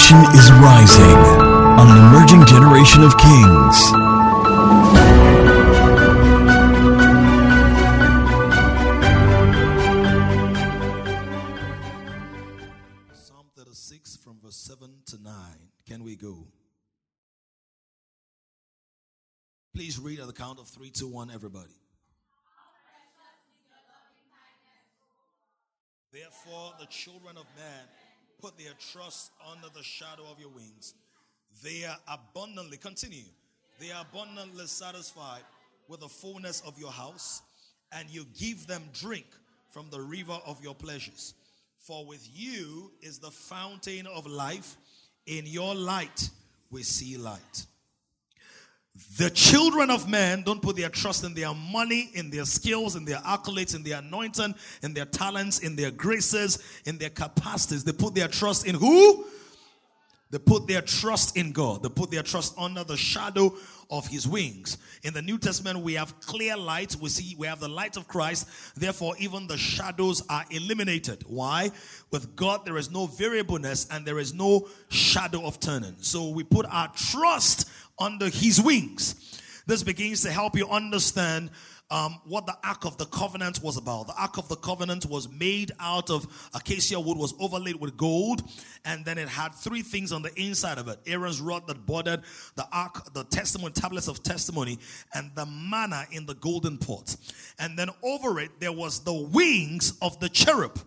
nation is rising on an emerging generation of kings. Psalm 36 from verse 7 to 9. Can we go? Please read at the count of three, two, one, everybody. Therefore, the children of man put their trust under the shadow of your wings. They are abundantly, continue, they are abundantly satisfied with the fullness of your house, and you give them drink from the river of your pleasures. For with you is the fountain of life. In your light, we see light. The children of men don't put their trust in their money, in their skills, in their accolades, in their anointing, in their talents, in their graces, in their capacities. They put their trust in who? They put their trust in God. They put their trust under the shadow of his wings. In the New Testament, we have clear light. We see we have the light of Christ. Therefore, even the shadows are eliminated. Why? With God, there is no variableness and there is no shadow of turning. So we put our trust under his wings. This begins to help you understand um, what the Ark of the Covenant was about. The Ark of the Covenant was made out of acacia wood, was overlaid with gold, and then it had three things on the inside of it Aaron's rod that bordered the Ark, the testimony, tablets of testimony, and the manna in the golden pot. And then over it, there was the wings of the cherub.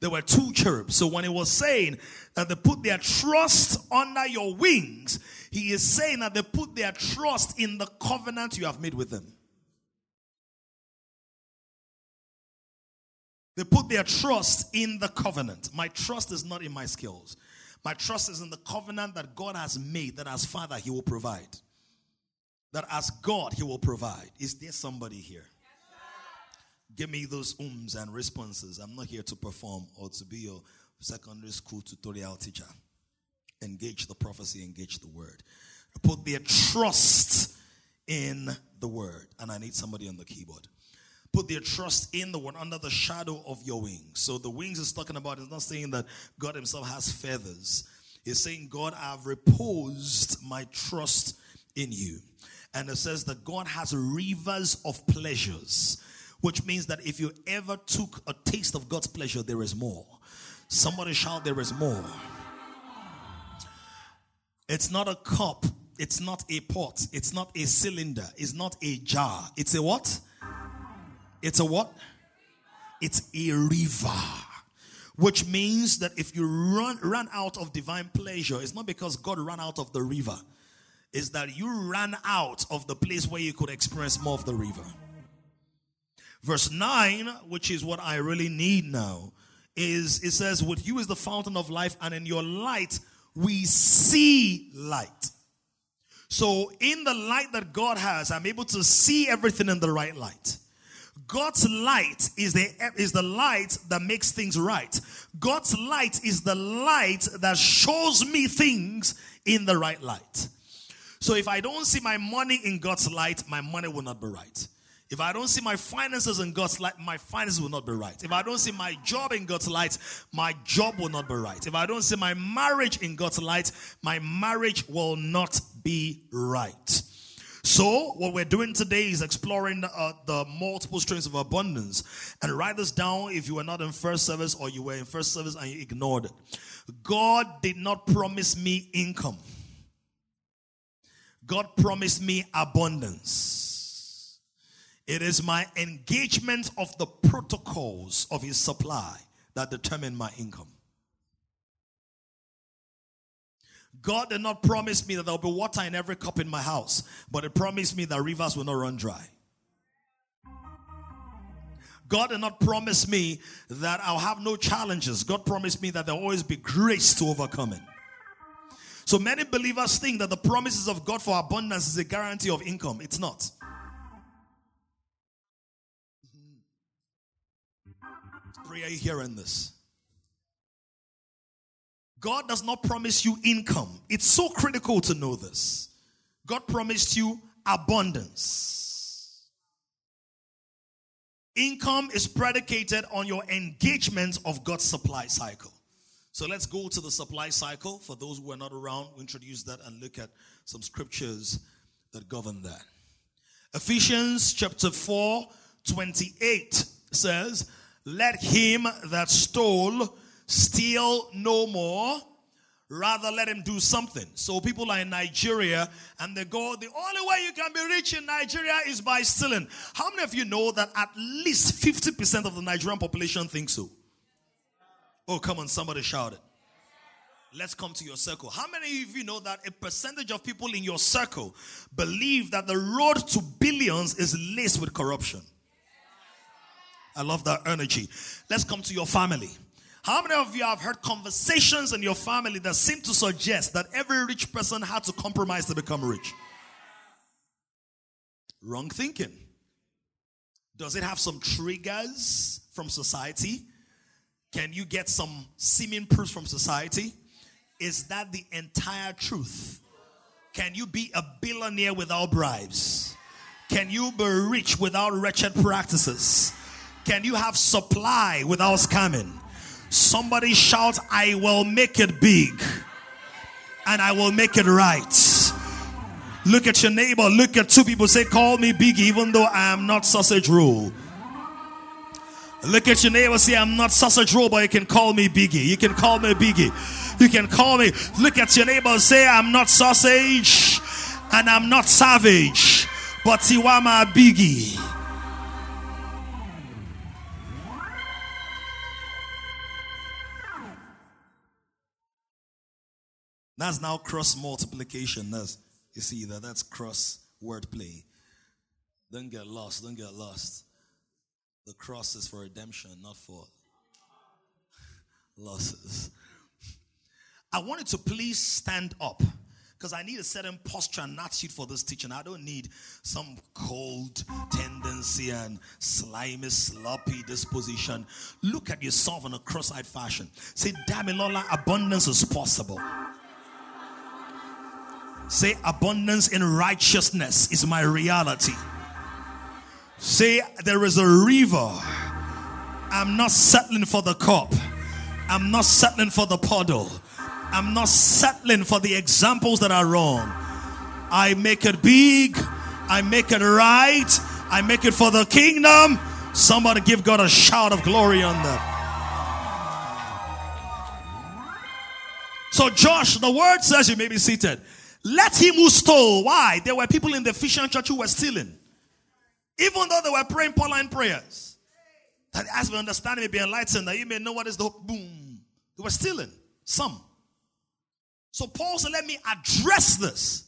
There were two cherubs. So when he was saying that they put their trust under your wings, he is saying that they put their trust in the covenant you have made with them. They put their trust in the covenant. My trust is not in my skills. My trust is in the covenant that God has made, that as Father, He will provide. That as God, He will provide. Is there somebody here? Give me those ums and responses. I'm not here to perform or to be your secondary school tutorial teacher. Engage the prophecy, engage the word. Put their trust in the word. And I need somebody on the keyboard put their trust in the word under the shadow of your wings. So the wings is talking about it's not saying that God Himself has feathers. He's saying, God, I've reposed my trust in you. And it says that God has rivers of pleasures, which means that if you ever took a taste of God's pleasure, there is more. Somebody shout, There is more. It's not a cup, it's not a pot, it's not a cylinder, it's not a jar. It's a what? It's a what? It's a river. Which means that if you run run out of divine pleasure, it's not because God ran out of the river. It's that you ran out of the place where you could experience more of the river. Verse 9, which is what I really need now, is it says, With you is the fountain of life, and in your light we see light. So, in the light that God has, I'm able to see everything in the right light. God's light is the, is the light that makes things right. God's light is the light that shows me things in the right light. So if I don't see my money in God's light, my money will not be right. If I don't see my finances in God's light, my finances will not be right. If I don't see my job in God's light, my job will not be right. If I don't see my marriage in God's light, my marriage will not be right. So, what we're doing today is exploring uh, the multiple streams of abundance. And write this down if you were not in first service or you were in first service and you ignored it. God did not promise me income, God promised me abundance. It is my engagement of the protocols of His supply that determine my income. God did not promise me that there will be water in every cup in my house, but He promised me that rivers will not run dry. God did not promise me that I'll have no challenges. God promised me that there'll always be grace to overcome it. So many believers think that the promises of God for abundance is a guarantee of income. It's not. Are you hearing this? God does not promise you income. It's so critical to know this. God promised you abundance. Income is predicated on your engagement of God's supply cycle. So let's go to the supply cycle. For those who are not around, we introduce that and look at some scriptures that govern that. Ephesians chapter 4, 28 says, Let him that stole steal no more, rather let him do something. So people are in Nigeria and they go, The only way you can be rich in Nigeria is by stealing. How many of you know that at least 50% of the Nigerian population think so? Oh, come on, somebody shout it. Let's come to your circle. How many of you know that a percentage of people in your circle believe that the road to billions is laced with corruption? I love that energy. Let's come to your family. How many of you have heard conversations in your family that seem to suggest that every rich person had to compromise to become rich? Wrong thinking. Does it have some triggers from society? Can you get some seeming proofs from society? Is that the entire truth? Can you be a billionaire without bribes? Can you be rich without wretched practices? Can you have supply without scamming? Somebody shout, I will make it big and I will make it right. Look at your neighbor, look at two people, say, Call me big, even though I am not sausage roll. Look at your neighbor, say, I'm not sausage roll, but you can call me Biggie. You can call me Biggie. You can call me. Look at your neighbor, say, I'm not sausage and I'm not savage, but Tiwama Biggie. That's now cross multiplication. That's you see that that's cross wordplay. Don't get lost. Don't get lost. The cross is for redemption, not for losses. I wanted to please stand up because I need a certain posture and attitude for this teaching. I don't need some cold tendency and slimy, sloppy disposition. Look at yourself in a cross-eyed fashion. Say, Damilola, abundance is possible. Say, abundance in righteousness is my reality. Say, there is a river. I'm not settling for the cup. I'm not settling for the puddle. I'm not settling for the examples that are wrong. I make it big. I make it right. I make it for the kingdom. Somebody give God a shout of glory on that. So, Josh, the word says you may be seated. Let him who stole. Why? There were people in the Ephesian church who were stealing. Even though they were praying Pauline prayers. That as we understand, may be enlightened, that you may know what is the boom. They were stealing. Some. So Paul said, Let me address this.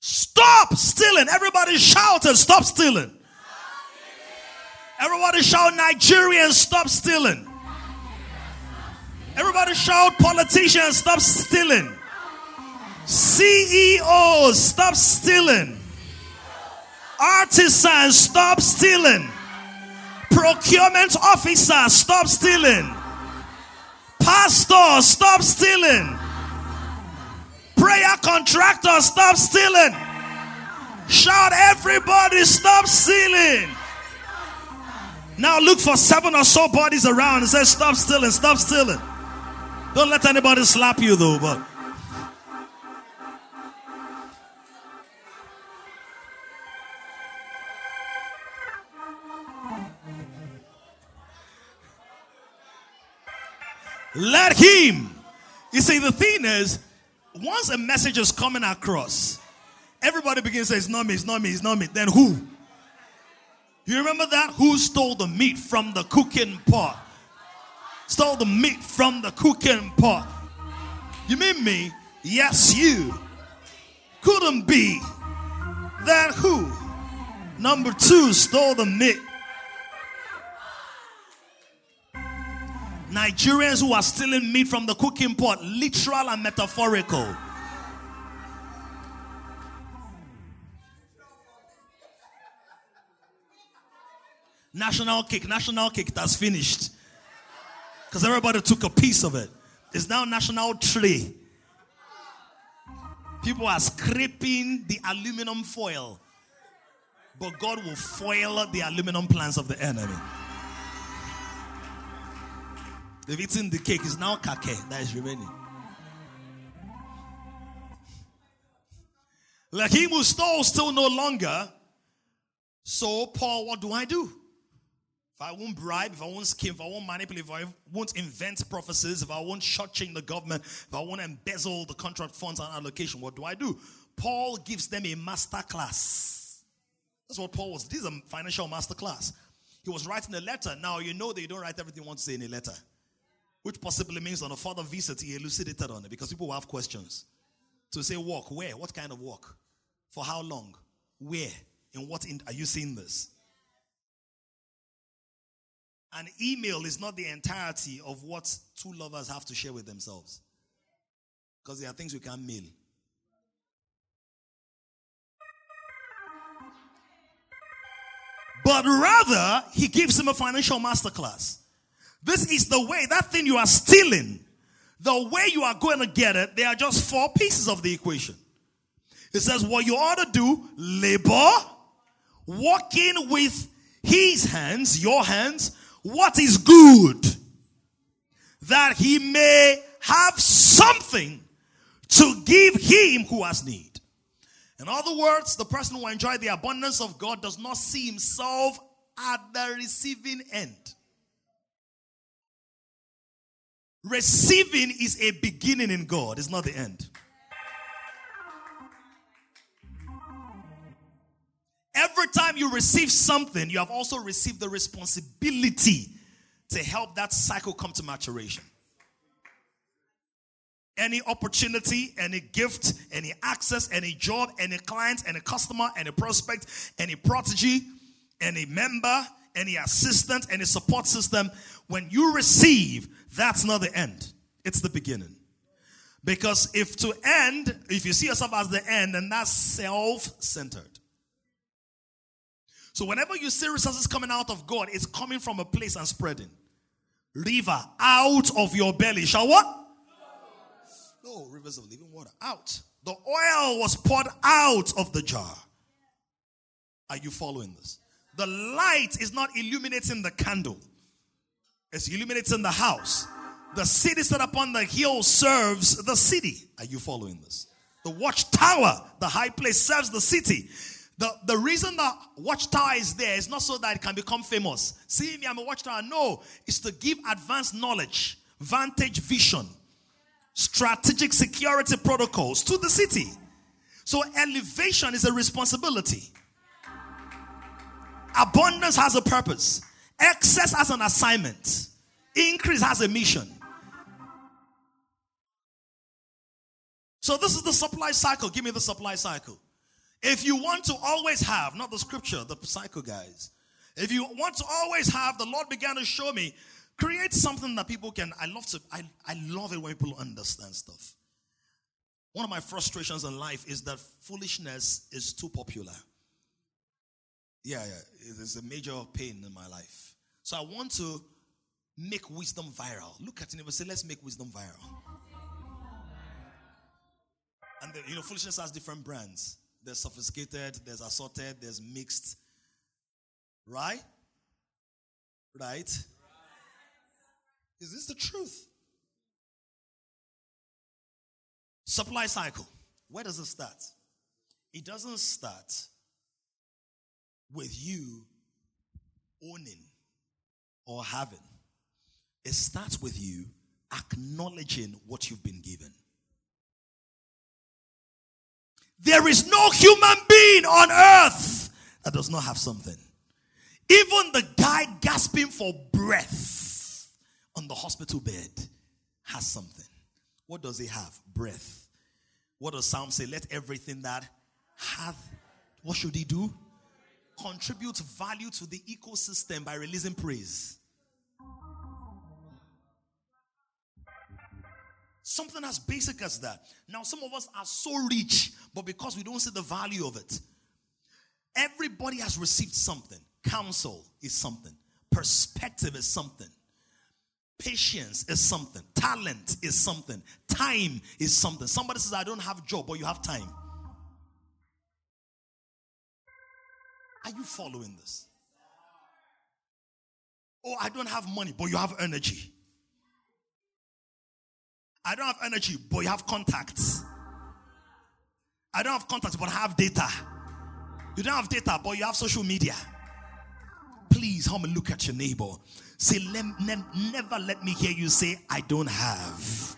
Stop stealing. Everybody shouted, Stop stealing. Everybody shout, Nigerians, stop stealing. Everybody shout, politicians, stop stealing. CEOs, stop stealing. Artisans, stop stealing. Procurement officers, stop stealing. Pastors, stop stealing. Prayer contractors, stop stealing. Shout, everybody, stop stealing. Now look for seven or so bodies around and say, Stop stealing, stop stealing. Don't let anybody slap you though, but. Let him. You see, the thing is, once a message is coming across, everybody begins to say, It's not me, it's not me, it's not me. Then who? You remember that? Who stole the meat from the cooking pot? Stole the meat from the cooking pot. You mean me? Yes, you. Couldn't be. Then who? Number two stole the meat Nigerians who are stealing meat from the cooking pot, literal and metaphorical. National cake, national cake that's finished. Because everybody took a piece of it. It's now national tray. People are scraping the aluminum foil. But God will foil the aluminum plans of the enemy. They've eaten the cake. It's now kake that is remaining. Like him who stole still no longer. So, Paul, what do I do? If I won't bribe, if I won't scheme, if I won't manipulate, if I won't invent prophecies, if I won't shortchange the government, if I won't embezzle the contract funds and allocation, what do I do? Paul gives them a master class. That's what Paul was. This is a financial master class. He was writing a letter. Now you know that you don't write everything you want to say in a letter. Which possibly means on a further visit he elucidated on it because people will have questions. To say walk, where? What kind of walk? For how long? Where? In what in, are you seeing this? An email is not the entirety of what two lovers have to share with themselves. Because there are things you can't mail. But rather, he gives him a financial masterclass. This is the way, that thing you are stealing, the way you are going to get it, there are just four pieces of the equation. It says, what you ought to do, labor, working with his hands, your hands, what is good, that he may have something to give him who has need. In other words, the person who enjoys the abundance of God does not see himself at the receiving end. Receiving is a beginning in God, it's not the end. Every time you receive something, you have also received the responsibility to help that cycle come to maturation. Any opportunity, any gift, any access, any job, any client, any customer, any prospect, any protege, any member, any assistant, any support system, when you receive, that's not the end, it's the beginning. Because if to end, if you see yourself as the end, then that's self centered. So whenever you see resources coming out of God, it's coming from a place and spreading. River out of your belly shall what? No, rivers of living water out. The oil was poured out of the jar. Are you following this? The light is not illuminating the candle, it's in the house. The city set upon the hill serves the city. Are you following this? The watchtower, the high place, serves the city. The, the reason the watchtower is there is not so that it can become famous. See me, I'm a watchtower. No, it's to give advanced knowledge, vantage vision, strategic security protocols to the city. So elevation is a responsibility. Abundance has a purpose. Excess has an assignment. Increase has a mission. So this is the supply cycle. Give me the supply cycle. If you want to always have, not the scripture, the psycho guys. If you want to always have, the Lord began to show me, create something that people can. I love to, I, I love it when people understand stuff. One of my frustrations in life is that foolishness is too popular. Yeah, yeah, it's a major pain in my life. So I want to make wisdom viral. Look at it and say, let's make wisdom viral. And the, you know, foolishness has different brands. There's sophisticated, there's assorted, there's mixed. Right? Right? Is this the truth? Supply cycle. Where does it start? It doesn't start with you owning or having. It starts with you acknowledging what you've been given. There is no human being on earth that does not have something. Even the guy gasping for breath on the hospital bed has something. What does he have? Breath. What does Psalm say? Let everything that hath, what should he do? Contribute value to the ecosystem by releasing praise. Something as basic as that. Now, some of us are so rich, but because we don't see the value of it, everybody has received something. Counsel is something, perspective is something, patience is something, talent is something, time is something. Somebody says, I don't have job, but you have time. Are you following this? Oh, I don't have money, but you have energy. I don't have energy, but you have contacts. I don't have contacts, but I have data. You don't have data, but you have social media. Please, help me look at your neighbor. Say, never let me hear you say, I don't have.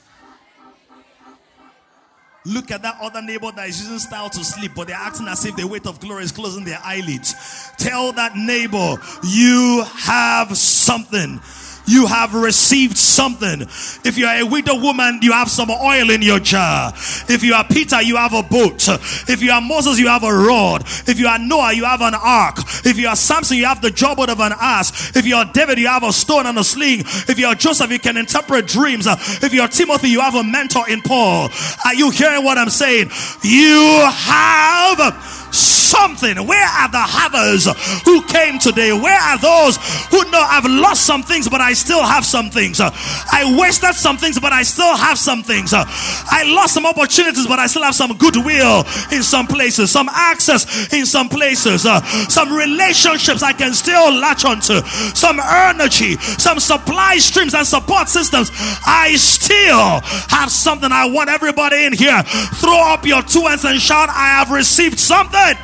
Look at that other neighbor that is using style to sleep, but they're acting as if the weight of glory is closing their eyelids. Tell that neighbor, you have something you have received something. If you are a widow woman, you have some oil in your jar. If you are Peter, you have a boat. If you are Moses, you have a rod. If you are Noah, you have an ark. If you are Samson, you have the jawbone of an ass. If you are David, you have a stone and a sling. If you are Joseph, you can interpret dreams. If you are Timothy, you have a mentor in Paul. Are you hearing what I'm saying? You have something. Where are the havers who came today? Where are those who know I've lost some things, but I still have some things? I wasted some things, but I still have some things. I lost some opportunities, but I still have some goodwill in some places, some access in some places, some relationships I can still latch onto, some energy, some supply streams and support systems. I still have something. I want everybody in here. Throw up your two hands and shout, I have received something.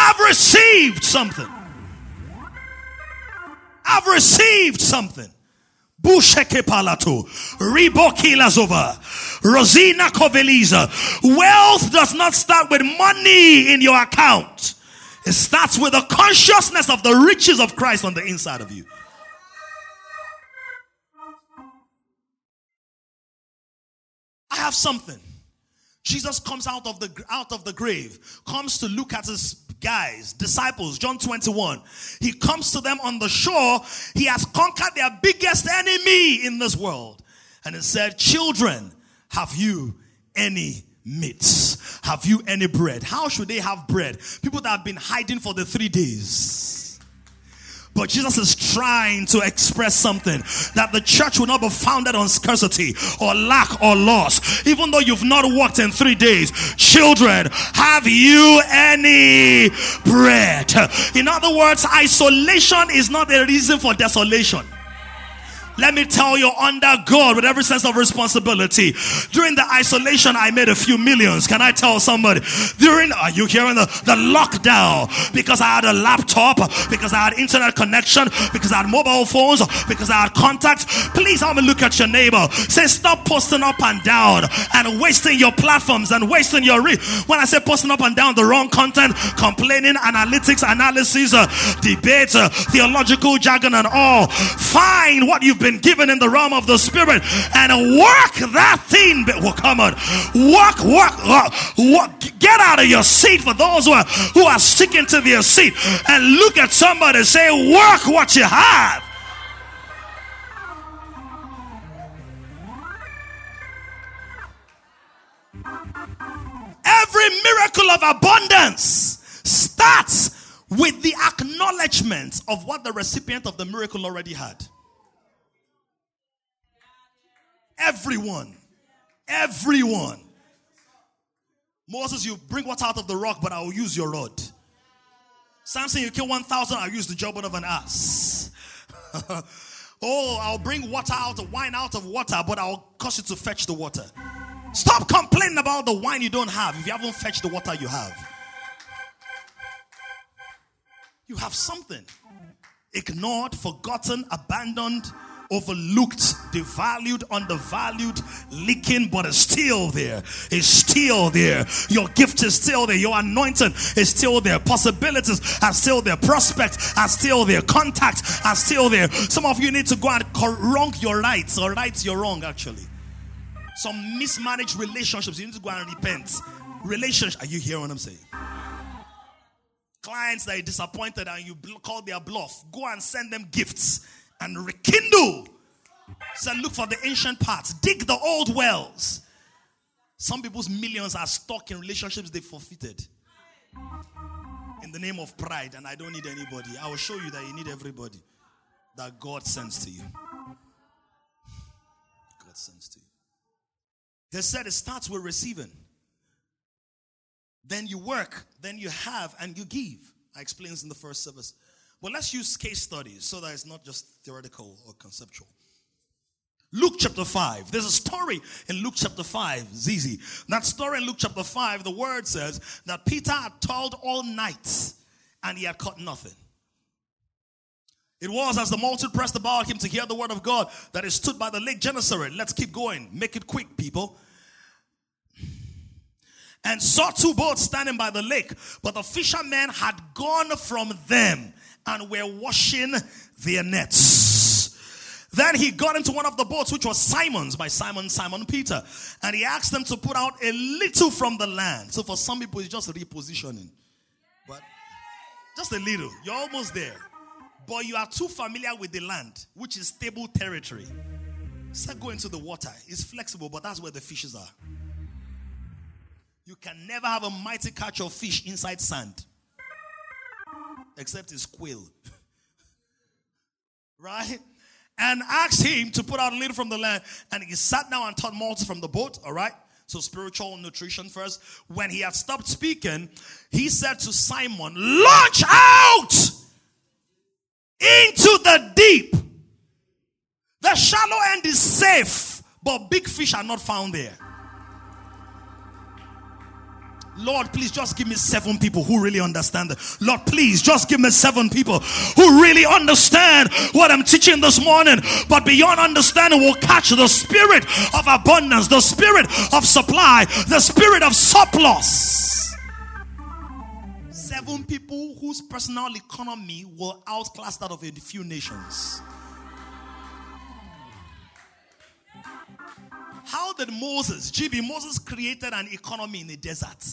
I've received something. I've received something. Busheke palato, ribokilazova, Rosina Koveliza. Wealth does not start with money in your account. It starts with the consciousness of the riches of Christ on the inside of you. I have something. Jesus comes out of the out of the grave, comes to look at his guys, disciples, John 21. He comes to them on the shore. He has conquered their biggest enemy in this world. And he said, Children, have you any meat? Have you any bread? How should they have bread? People that have been hiding for the three days. But Jesus is trying to express something that the church will not be founded on scarcity or lack or loss. Even though you've not worked in three days, children, have you any bread? In other words, isolation is not a reason for desolation. Let me tell you, under God, with every sense of responsibility, during the isolation, I made a few millions. Can I tell somebody? During, are you hearing the, the lockdown? Because I had a laptop, because I had internet connection, because I had mobile phones, because I had contacts. Please help me look at your neighbor. Say, stop posting up and down and wasting your platforms and wasting your reach. When I say posting up and down the wrong content, complaining, analytics, analysis, uh, debates, uh, theological jargon, and all, find what you've been been given in the realm of the spirit and work that thing. Well, come on, work, work, work, work. Get out of your seat for those who are who are sticking to their seat and look at somebody say, work what you have. Every miracle of abundance starts with the acknowledgement of what the recipient of the miracle already had. Everyone. Everyone. Moses, you bring water out of the rock, but I will use your rod. Samson, you kill 1,000, I'll use the jawbone of an ass. oh, I'll bring water out, of wine out of water, but I'll cause you to fetch the water. Stop complaining about the wine you don't have if you haven't fetched the water you have. You have something ignored, forgotten, abandoned overlooked, devalued, undervalued, leaking, but it's still there. It's still there. Your gift is still there. Your anointing is still there. Possibilities are still there. Prospects are still there. Contacts are still there. Some of you need to go and wrong your rights or right your wrong, actually. Some mismanaged relationships, you need to go and repent. Relationship, are you hearing what I'm saying? Clients that are disappointed and you call their bluff, go and send them gifts and rekindle. So look for the ancient parts, dig the old wells. Some people's millions are stuck in relationships they forfeited in the name of pride, and I don't need anybody. I will show you that you need everybody that God sends to you. God sends to you. He said it starts with receiving. Then you work, then you have, and you give. I explained this in the first service. But let's use case studies so that it's not just theoretical or conceptual. Luke chapter 5. There's a story in Luke chapter 5, Zizi. That story in Luke chapter 5, the word says that Peter had toiled all night and he had caught nothing. It was as the multitude pressed about him to hear the word of God that he stood by the lake Gennesaret. Let's keep going. Make it quick, people. And saw two boats standing by the lake, but the fishermen had gone from them and were washing their nets. Then he got into one of the boats, which was Simon's by Simon, Simon Peter. And he asked them to put out a little from the land. So for some people, it's just repositioning. But just a little. You're almost there. But you are too familiar with the land, which is stable territory. Start going to the water. It's flexible, but that's where the fishes are. You can never have a mighty catch of fish inside sand, except his quill. right? And asked him to put out a little from the land. And he sat down and taught multitudes from the boat, all right? So, spiritual nutrition first. When he had stopped speaking, he said to Simon, Launch out! into the deep. The shallow end is safe, but big fish are not found there. Lord, please just give me seven people who really understand. Lord, please just give me seven people who really understand what I'm teaching this morning. But beyond understanding, will catch the spirit of abundance, the spirit of supply, the spirit of surplus seven people whose personal economy will outclass that of a few nations. How did Moses, GB, Moses created an economy in a desert?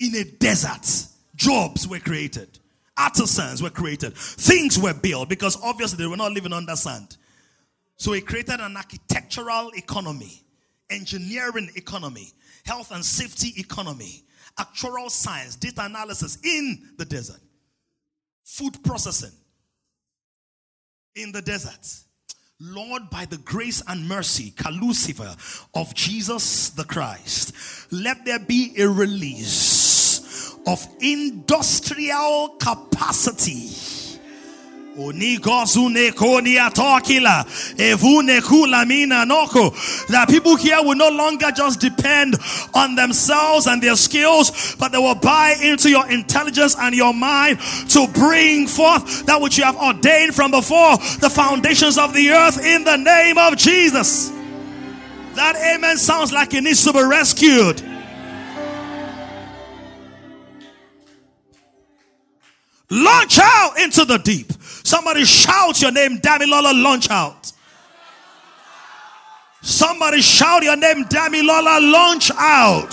In a desert. Jobs were created, artisans were created, things were built because obviously they were not living under sand. So he created an architectural economy, engineering economy, health and safety economy, actuarial science, data analysis in the desert, food processing in the desert. Lord, by the grace and mercy, Calucifer of Jesus the Christ, let there be a release of industrial capacity that people here will no longer just depend on themselves and their skills, but they will buy into your intelligence and your mind to bring forth that which you have ordained from before the foundations of the earth in the name of Jesus. That amen sounds like it needs to be rescued. Launch out into the deep. Somebody shout your name, Damilola, launch out. Somebody shout your name, Damilola, launch out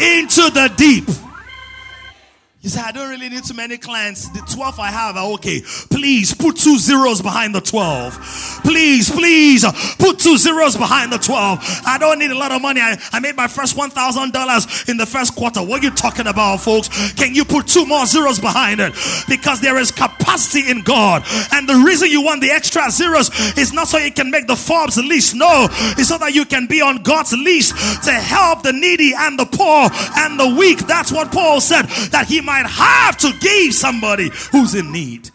into the deep. I don't really need too many clients. The 12 I have are okay. Please put two zeros behind the 12. Please, please put two zeros behind the 12. I don't need a lot of money. I, I made my first $1,000 in the first quarter. What are you talking about, folks? Can you put two more zeros behind it? Because there is capacity in God. And the reason you want the extra zeros is not so you can make the Forbes list. No, it's so that you can be on God's list to help the needy and the poor and the weak. That's what Paul said that he might might have to give somebody who's in need.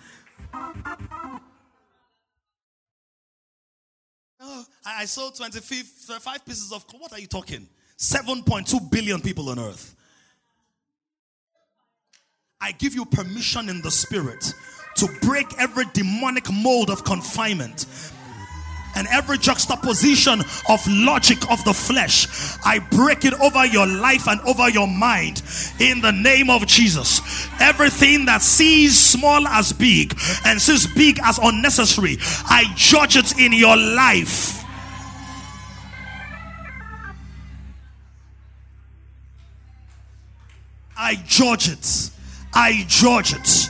Oh, I sold 25 pieces of What are you talking? 7.2 billion people on earth. I give you permission in the spirit to break every demonic mold of confinement and every juxtaposition of logic of the flesh, I break it over your life and over your mind in the name of Jesus. Everything that sees small as big and sees big as unnecessary, I judge it in your life. I judge it. I judge it.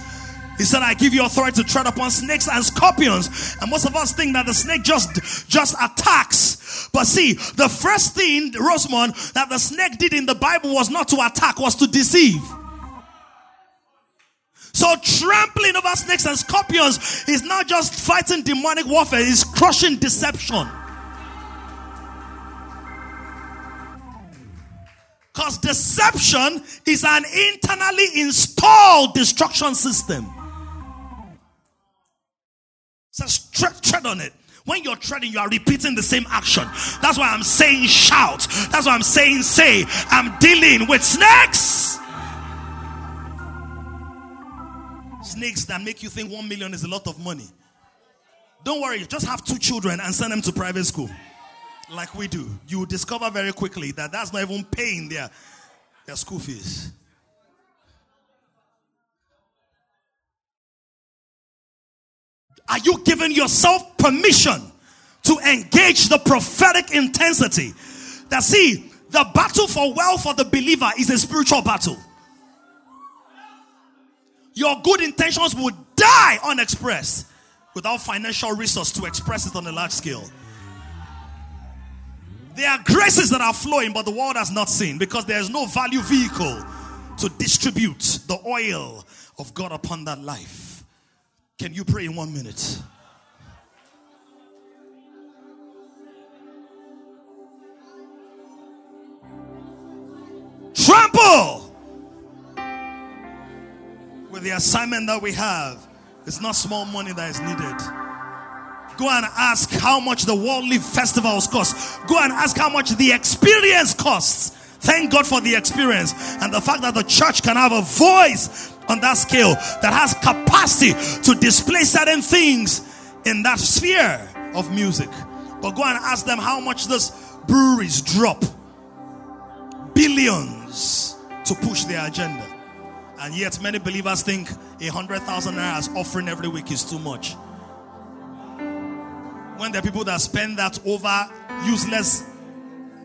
He said, I give you authority to tread upon snakes and scorpions. And most of us think that the snake just, just attacks. But see, the first thing, Rosamond, that the snake did in the Bible was not to attack, was to deceive. So trampling over snakes and scorpions is not just fighting demonic warfare, it's crushing deception. Because deception is an internally installed destruction system. Tread, tread on it. When you're treading, you are repeating the same action. That's why I'm saying shout. That's why I'm saying say. I'm dealing with snakes. Snakes that make you think one million is a lot of money. Don't worry, just have two children and send them to private school like we do. You will discover very quickly that that's not even paying their, their school fees. Are you giving yourself permission to engage the prophetic intensity? That see, the battle for wealth for the believer is a spiritual battle. Your good intentions will die unexpressed without financial resource to express it on a large scale. There are graces that are flowing, but the world has not seen because there is no value vehicle to distribute the oil of God upon that life. Can you pray in one minute? Trample with the assignment that we have. It's not small money that is needed. Go and ask how much the worldly festivals cost. Go and ask how much the experience costs. Thank God for the experience and the fact that the church can have a voice on that scale that has capacity to display certain things in that sphere of music. But go and ask them how much those breweries drop billions to push their agenda. And yet, many believers think a hundred thousand naira offering every week is too much when there are people that spend that over useless,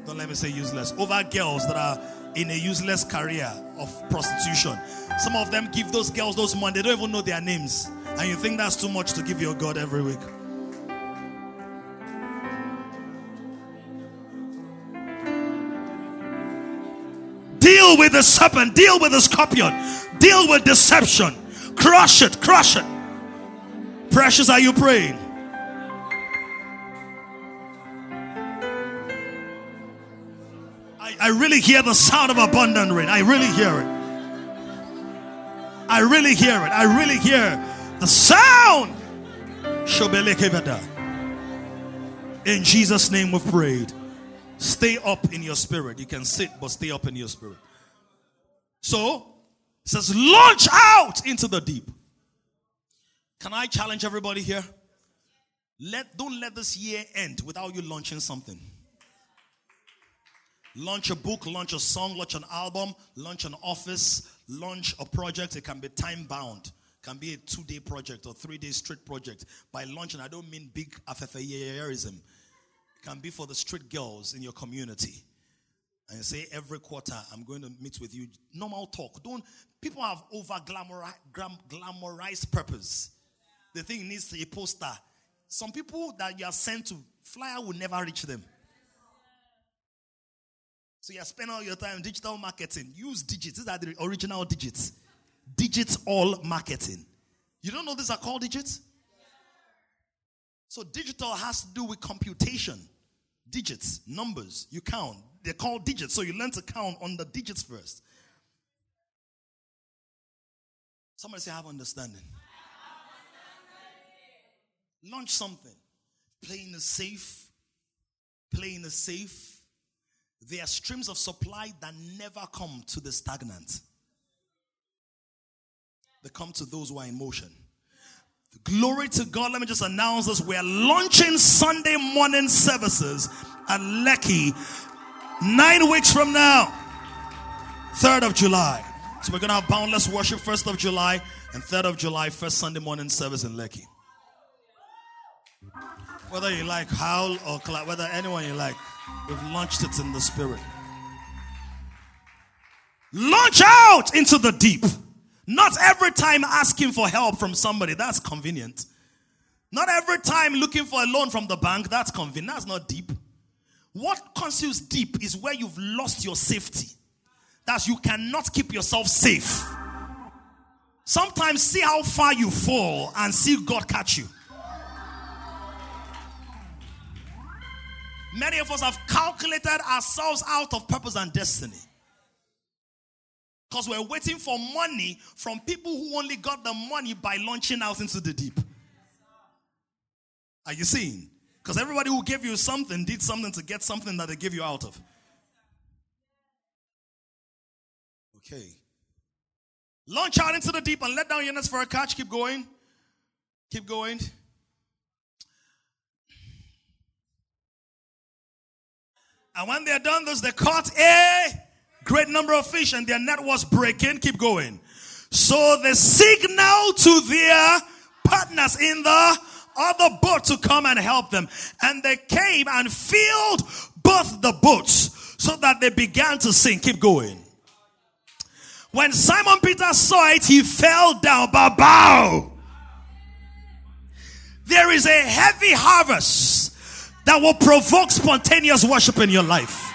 don't let me say useless, over girls that are in a useless career of prostitution. Some of them give those girls those money, they don't even know their names. And you think that's too much to give your God every week. Deal with the serpent, deal with the scorpion, deal with deception, crush it, crush it. Precious, are you praying? I really hear the sound of abundant rain. I really hear it. I really hear it. I really hear the sound. In Jesus' name we've prayed. Stay up in your spirit. You can sit, but stay up in your spirit. So, it says, launch out into the deep. Can I challenge everybody here? Let don't let this year end without you launching something. Launch a book, launch a song, launch an album, launch an office, launch a project. It can be time bound. Can be a two day project or three day street project. By launching, I don't mean big affafirism. It can be for the street girls in your community. And say every quarter I'm going to meet with you. Normal talk. Don't people have over glamorized purpose. The thing needs a poster. Some people that you are sent to, flyer will never reach them. So you spend all your time digital marketing. Use digits. These are the original digits. Digits all marketing. You don't know these are called digits? So digital has to do with computation. Digits, numbers, you count. They're called digits. So you learn to count on the digits first. Somebody say, I have understanding. Launch something. Play in the safe. Play in the safe there are streams of supply that never come to the stagnant. They come to those who are in motion. Glory to God. Let me just announce this. We are launching Sunday morning services at Lekki nine weeks from now, 3rd of July. So we're going to have boundless worship 1st of July and 3rd of July, first Sunday morning service in Lekki. Whether you like howl or clap, whether anyone you like. We've launched it in the spirit. Launch out into the deep. Not every time asking for help from somebody, that's convenient. Not every time looking for a loan from the bank, that's convenient. That's not deep. What constitutes deep is where you've lost your safety. That you cannot keep yourself safe. Sometimes see how far you fall and see God catch you. Many of us have calculated ourselves out of purpose and destiny. Because we're waiting for money from people who only got the money by launching out into the deep. Are you seeing? Because everybody who gave you something did something to get something that they give you out of. Okay. Launch out into the deep and let down your nets for a catch. Keep going. Keep going. And when they're done this, they caught a great number of fish and their net was breaking. Keep going. So they signal to their partners in the other boat to come and help them. And they came and filled both the boats so that they began to sink. Keep going. When Simon Peter saw it, he fell down. Bow, Bow. There is a heavy harvest that will provoke spontaneous worship in your life.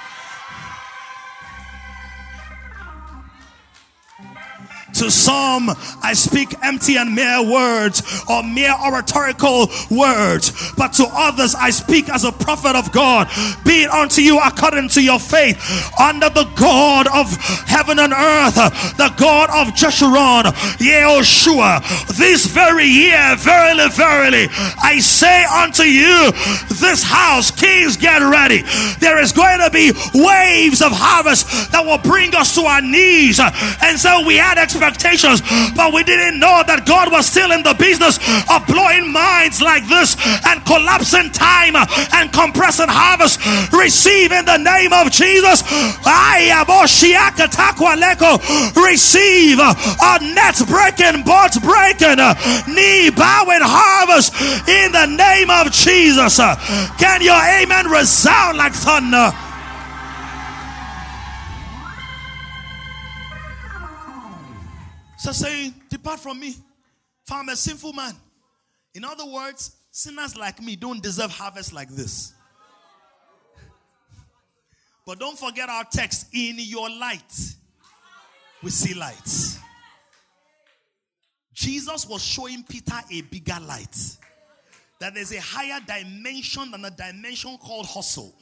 To some, I speak empty and mere words or mere oratorical words, but to others, I speak as a prophet of God. Be it unto you according to your faith, under the God of heaven and earth, the God of Jeshurun, Yehoshua. This very year, verily, verily, I say unto you, this house, kings, get ready. There is going to be waves of harvest that will bring us to our knees. And so we had expectations expectations, but we didn't know that God was still in the business of blowing minds like this and collapsing time and compressing harvest. Receive in the name of Jesus. Receive a net breaking, boat breaking, knee bowing harvest in the name of Jesus. Can your amen resound like thunder? So saying, Depart from me, for I'm a sinful man. In other words, sinners like me don't deserve harvest like this. But don't forget our text in your light, we see light. Jesus was showing Peter a bigger light. That there's a higher dimension than a dimension called hustle.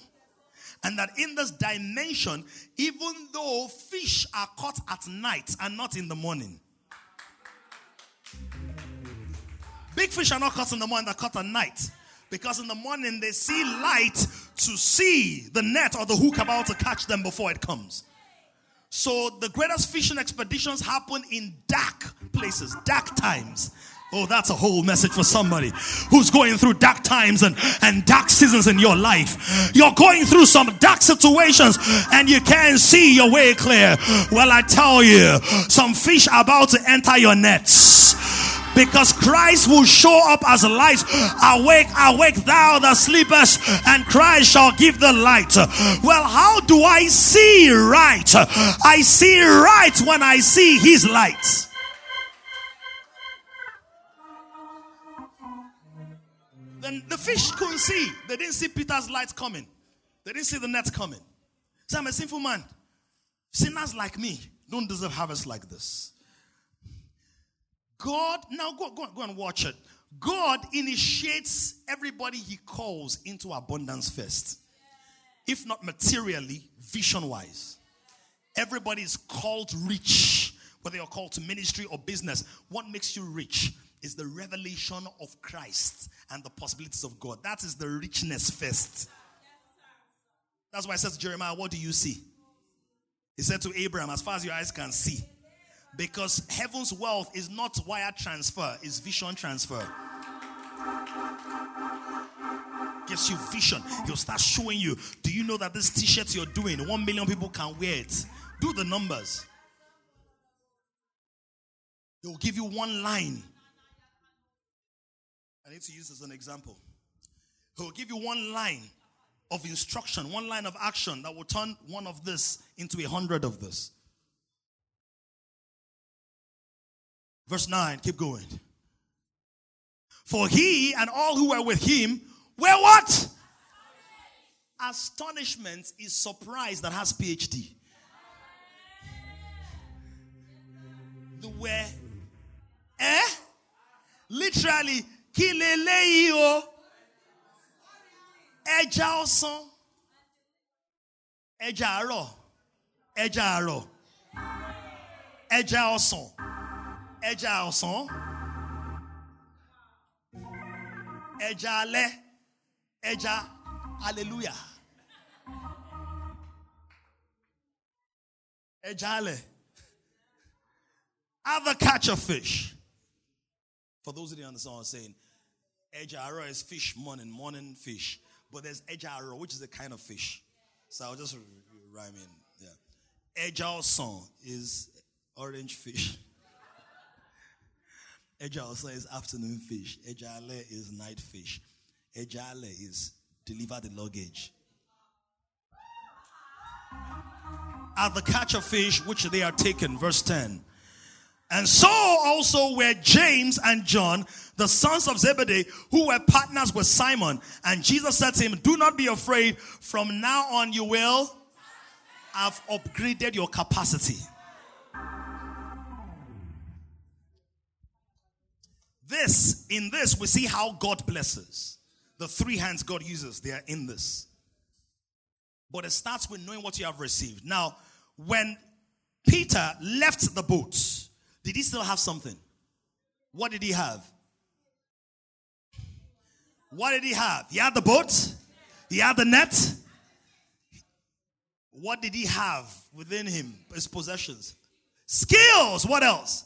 And that in this dimension, even though fish are caught at night and not in the morning, Big fish are not caught in the morning, they're caught at night. Because in the morning they see light to see the net or the hook about to catch them before it comes. So the greatest fishing expeditions happen in dark places, dark times. Oh, that's a whole message for somebody who's going through dark times and, and dark seasons in your life. You're going through some dark situations and you can't see your way clear. Well, I tell you, some fish are about to enter your nets because Christ will show up as light. Awake, awake, thou that sleepest, and Christ shall give the light. Well, how do I see right? I see right when I see his light. Then the fish couldn't see. They didn't see Peter's light coming. They didn't see the net coming. So I'm a sinful man. Sinners like me don't deserve harvest like this. God, now go, go, go and watch it. God initiates everybody he calls into abundance first. If not materially, vision wise. Everybody is called rich, whether you're called to ministry or business. What makes you rich is the revelation of Christ and the possibilities of God. That is the richness first. That's why it says, Jeremiah, What do you see? He said to Abraham, As far as your eyes can see. Because heaven's wealth is not wire transfer, it's vision transfer. Gives you vision. He'll start showing you. Do you know that this t shirt you're doing, one million people can wear it? Do the numbers. He'll give you one line. I need to use as an example. He'll give you one line of instruction, one line of action that will turn one of this into a hundred of this. Verse 9, keep going. For he and all who were with him were what? Astonishment is surprise that has PhD. The where? Eh? Literally, kileleyi o. Ẹja ọsán. Ẹja àárọ̀. Ẹja àárọ̀. Ẹja ọsàn ẹja ọ̀sán Ejale. Eja. Hallelujah. Ejale. a catch of fish. For those who didn't understand what I'm saying, ejaro is fish morning, morning fish. But there's ejaro, which is a kind of fish. So I'll just rhyme in. Yeah. Ejao song is orange fish. Ejao song is afternoon fish. Ejale is night fish. Ejale is deliver the luggage. At the catch of fish which they are taken, verse 10. And so also were James and John, the sons of Zebedee, who were partners with Simon. And Jesus said to him, Do not be afraid. From now on, you will have upgraded your capacity. This, in this, we see how God blesses. The three hands God uses, they are in this. But it starts with knowing what you have received. Now, when Peter left the boat, did he still have something? What did he have? What did he have? He had the boat, he had the net. What did he have within him? His possessions. Skills. What else?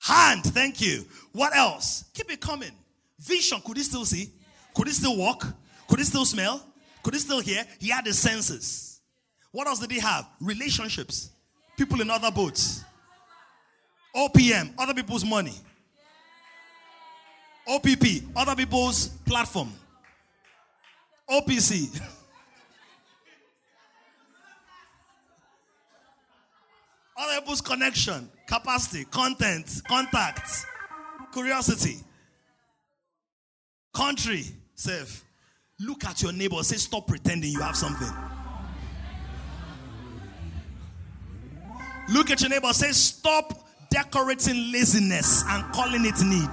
Hand. Thank you. What else? Keep it coming. Vision. Could he still see? Could he still walk? Could he still smell? Could he still hear? He had the senses. What else did he have? Relationships. People in other boats. OPM, other people's money. OPP, other people's platform. OPC. people's connection, capacity, content, contacts, curiosity, country, safe. Look at your neighbor, say, Stop pretending you have something. Look at your neighbor, say, Stop decorating laziness and calling it need.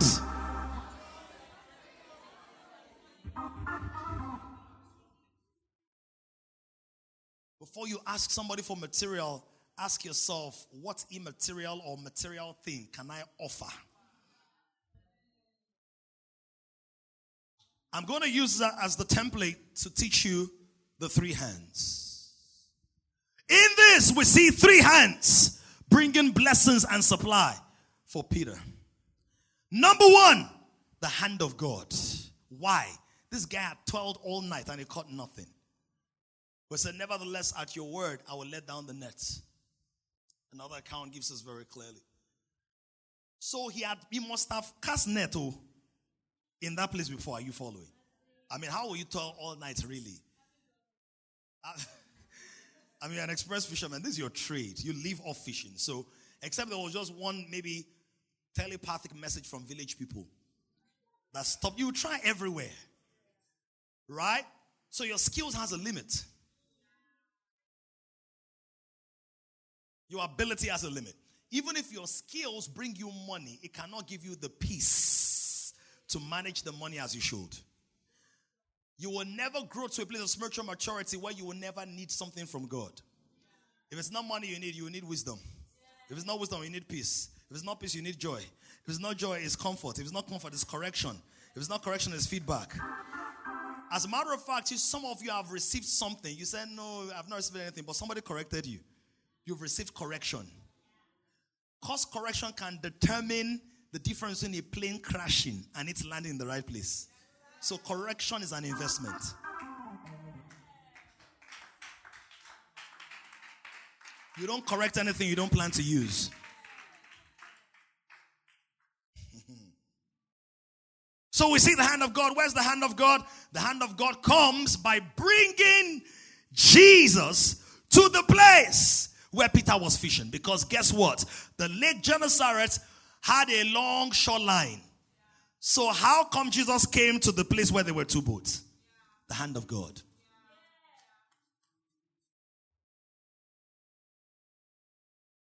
Before you ask somebody for material, ask yourself what immaterial or material thing can I offer? I'm going to use that as the template to teach you the three hands. In this, we see three hands bringing blessings and supply for Peter. Number one, the hand of God. Why? This guy had toiled all night and he caught nothing. But said, Nevertheless, at your word, I will let down the nets. Another account gives us very clearly. So he had he must have cast net oh, in that place before. Are you following? I mean, how will you toil all night really? Ah, I mean, an express fisherman, this is your trade. You live off fishing. So, except there was just one maybe telepathic message from village people that stopped you. Try everywhere. Right? So your skills has a limit. Your ability has a limit. Even if your skills bring you money, it cannot give you the peace to manage the money as you should. You will never grow to a place of spiritual maturity where you will never need something from God. If it's not money you need, you need wisdom. If it's not wisdom, you need peace. If it's not peace, you need joy. If it's not joy, it's comfort. If it's not comfort, it's correction. If it's not correction, it's feedback. As a matter of fact, some of you have received something. You said, No, I've not received anything, but somebody corrected you. You've received correction. Cause correction can determine the difference in a plane crashing and it's landing in the right place. So correction is an investment. You don't correct anything you don't plan to use. so we see the hand of God. Where's the hand of God? The hand of God comes by bringing Jesus to the place where Peter was fishing. Because guess what? The Lake Gennesaret had a long shoreline. So, how come Jesus came to the place where there were two boats? The hand of God.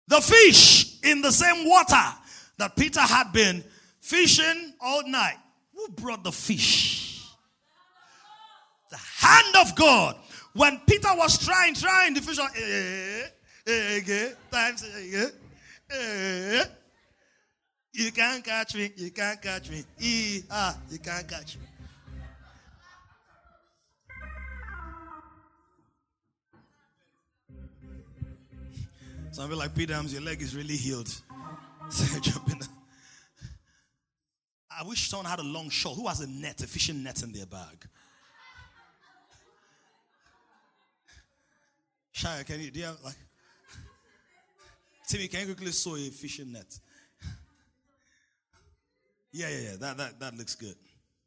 The fish in the same water that Peter had been fishing all night. Who brought the fish? The hand of God. When Peter was trying, trying, the fish, eh, eh, eh, times, You can't catch me. You can't catch me. E ah, you can't catch me. Some like Peter, your leg is really healed. I wish someone had a long shot. Who has a net, a fishing net in their bag? Shia, can you do you have like Timmy, can you quickly sew a fishing net? yeah, yeah, yeah. That that that looks good.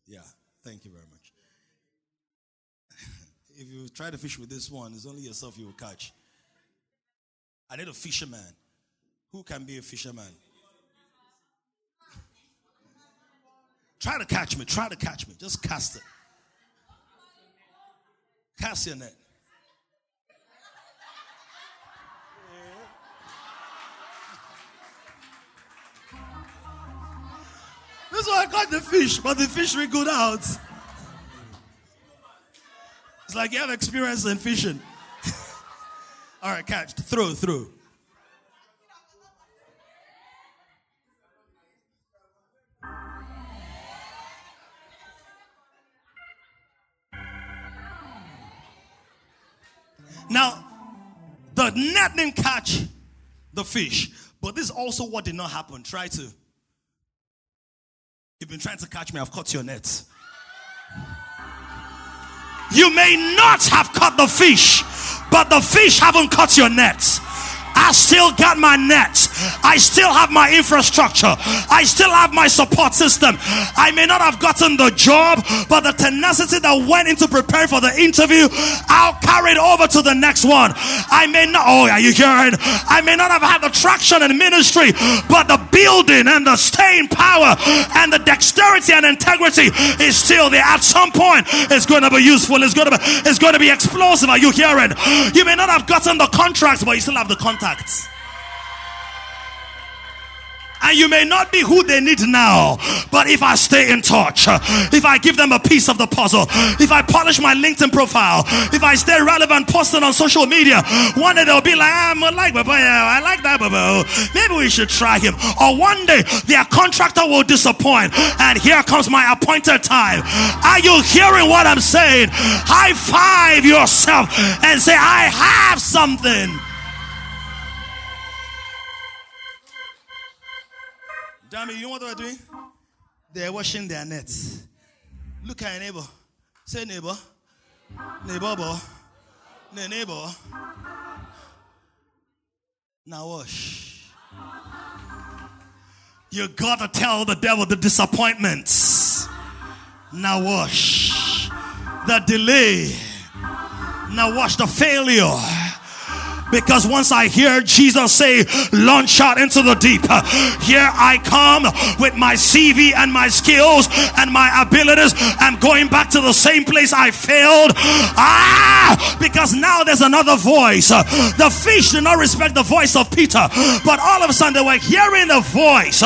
Yeah. Thank you very much. if you try to fish with this one, it's only yourself you will catch. I need a fisherman. Who can be a fisherman? Try to catch me. Try to catch me. Just cast it. Cast your net. This why I caught the fish, but the fish go out. It's like you have experience in fishing. All right, catch. Throw, throw. Now, the net didn't catch the fish, but this is also what did not happen. Try to. You've been trying to catch me, I've caught your net. You may not have caught the fish, but the fish haven't caught your net. I still got my nets. I still have my infrastructure. I still have my support system. I may not have gotten the job, but the tenacity that went into preparing for the interview, I'll carry it over to the next one. I may not, oh, are you hearing? I may not have had the traction in ministry, but the building and the staying power and the dexterity and integrity is still there. At some point, it's going to be useful. It's going to be, it's going to be explosive. Are you hearing? You may not have gotten the contracts, but you still have the contacts. And you may not be who they need now, but if I stay in touch, if I give them a piece of the puzzle, if I polish my LinkedIn profile, if I stay relevant, posting on social media, one day they'll be like, ah, I'm like, I like that, Baba. Maybe we should try him. Or one day their contractor will disappoint, and here comes my appointed time. Are you hearing what I'm saying? High five yourself and say, I have something. Damn you know what they're doing? They're washing their nets. Look at your neighbor. Say neighbor. Neighbor, boy. neighbor. Now wash. You gotta tell the devil the disappointments. Now wash. The delay. Now wash the failure because once I hear Jesus say, launch out into the deep, here I come with my CV and my skills and my abilities. I'm going back to the same place I failed. Ah, because now there's another voice. The fish did not respect the voice of Peter, but all of a sudden they were hearing a voice.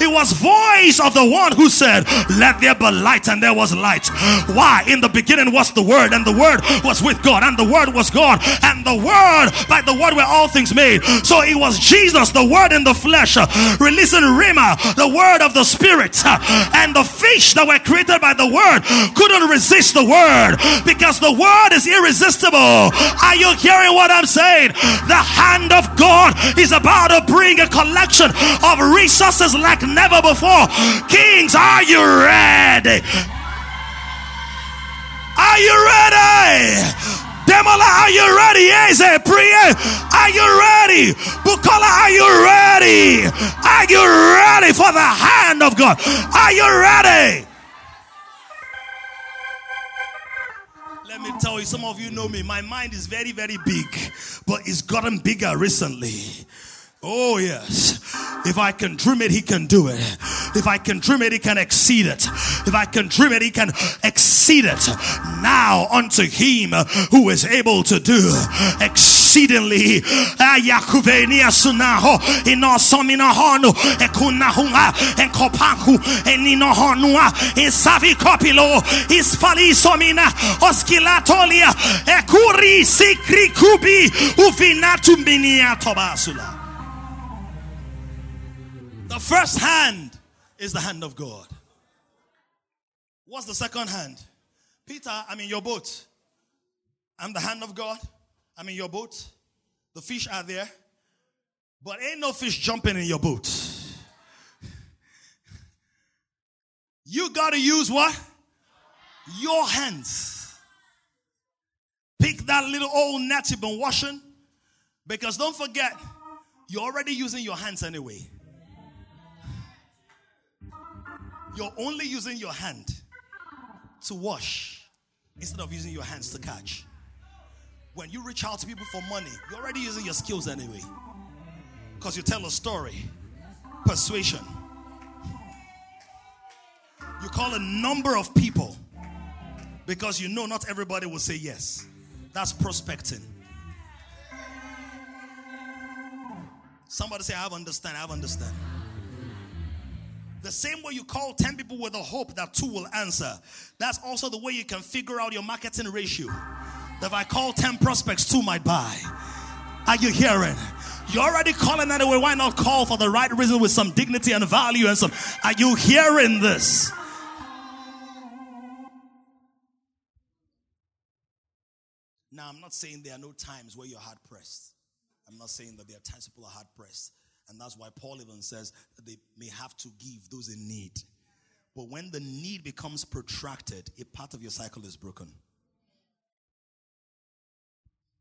It was voice of the one who said, let there be light and there was light. Why? In the beginning was the word and the word was with God and the word was God and the word by the word were all things made. So it was Jesus, the word in the flesh, uh, releasing Rhema, the word of the spirit. Uh, and the fish that were created by the word couldn't resist the word because the word is irresistible. Are you hearing what I'm saying? The hand of God is about to bring a collection of resources like never before. Kings, are you ready? Are you ready? Demola, are you ready? Eze, Priye, are you ready? Bukola, are you ready? Are you ready for the hand of God? Are you ready? Let me tell you, some of you know me. My mind is very, very big, but it's gotten bigger recently. Oh, yes. If I can dream it, he can do it. If I can dream it, he can exceed it. If I can dream it, he can exceed it. Now unto him who is able to do exceedingly. oskilatolia ekuri sikri kubi ufinatu minia tobasula the first hand is the hand of God. What's the second hand? Peter, I'm in your boat. I'm the hand of God. I'm in your boat. The fish are there. But ain't no fish jumping in your boat. You got to use what? Your hands. Pick that little old net you've been washing. Because don't forget, you're already using your hands anyway. You're only using your hand to wash instead of using your hands to catch. When you reach out to people for money, you're already using your skills anyway. Because you tell a story, persuasion. You call a number of people because you know not everybody will say yes. That's prospecting. Somebody say, I have understand, I have understand. The same way you call 10 people with a hope that two will answer, that's also the way you can figure out your marketing ratio. That if I call 10 prospects, two might buy. Are you hearing? You're already calling anyway. Why not call for the right reason with some dignity and value and some? Are you hearing this? Now, I'm not saying there are no times where you're hard pressed. I'm not saying that there are times people are hard pressed. And that's why Paul even says they may have to give those in need. But when the need becomes protracted, a part of your cycle is broken.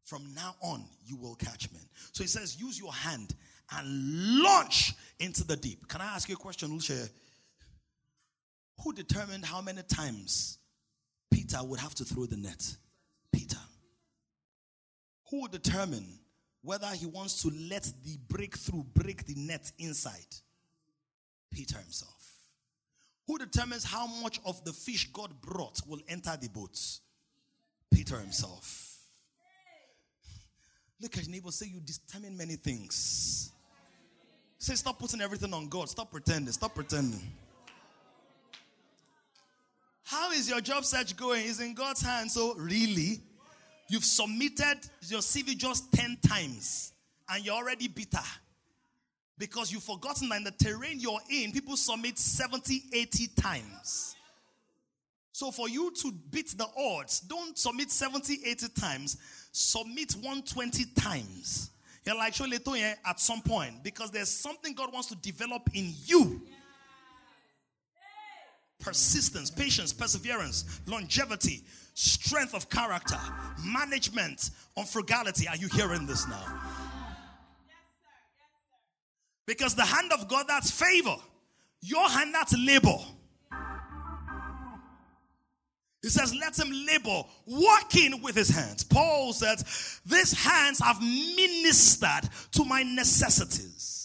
From now on, you will catch men. So he says, use your hand and launch into the deep. Can I ask you a question, Lucia? Who determined how many times Peter would have to throw the net? Peter. Who would determine whether he wants to let the breakthrough break the net inside? Peter himself. Who determines how much of the fish God brought will enter the boats? Peter himself. Look at your neighbor, say you determine many things. Say, stop putting everything on God. Stop pretending. Stop pretending. How is your job search going? Is in God's hands. So, really? You've submitted your CV just 10 times and you're already bitter because you've forgotten that in the terrain you're in, people submit 70, 80 times. So for you to beat the odds, don't submit 70, 80 times, submit 120 times. You're like, surely at some point because there's something God wants to develop in you persistence, patience, perseverance, longevity, strength of character, management on frugality. Are you hearing this now? Because the hand of God, that's favor. Your hand, that's labor. He says, let him labor, working with his hands. Paul says, these hands have ministered to my necessities.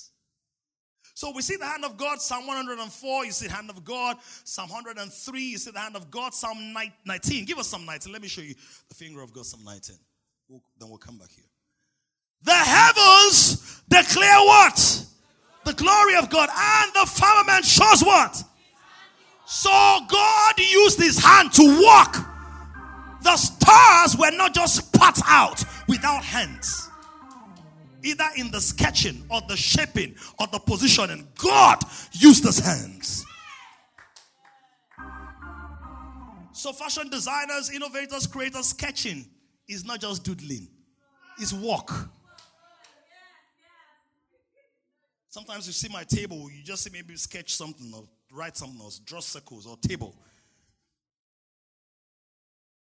So we see the hand of God, Psalm 104, you see the hand of God, Psalm 103, you see the hand of God, Psalm 19. Give us Psalm 19. Let me show you the finger of God, Psalm 19. We'll, then we'll come back here. The heavens declare what? The glory of God, and the firmament shows what? So God used his hand to walk. The stars were not just put out without hands either in the sketching or the shaping or the positioning. God used his hands. So, fashion designers, innovators, creators, sketching is not just doodling, it's work. Sometimes you see my table, you just see maybe sketch something or write something or draw circles or table.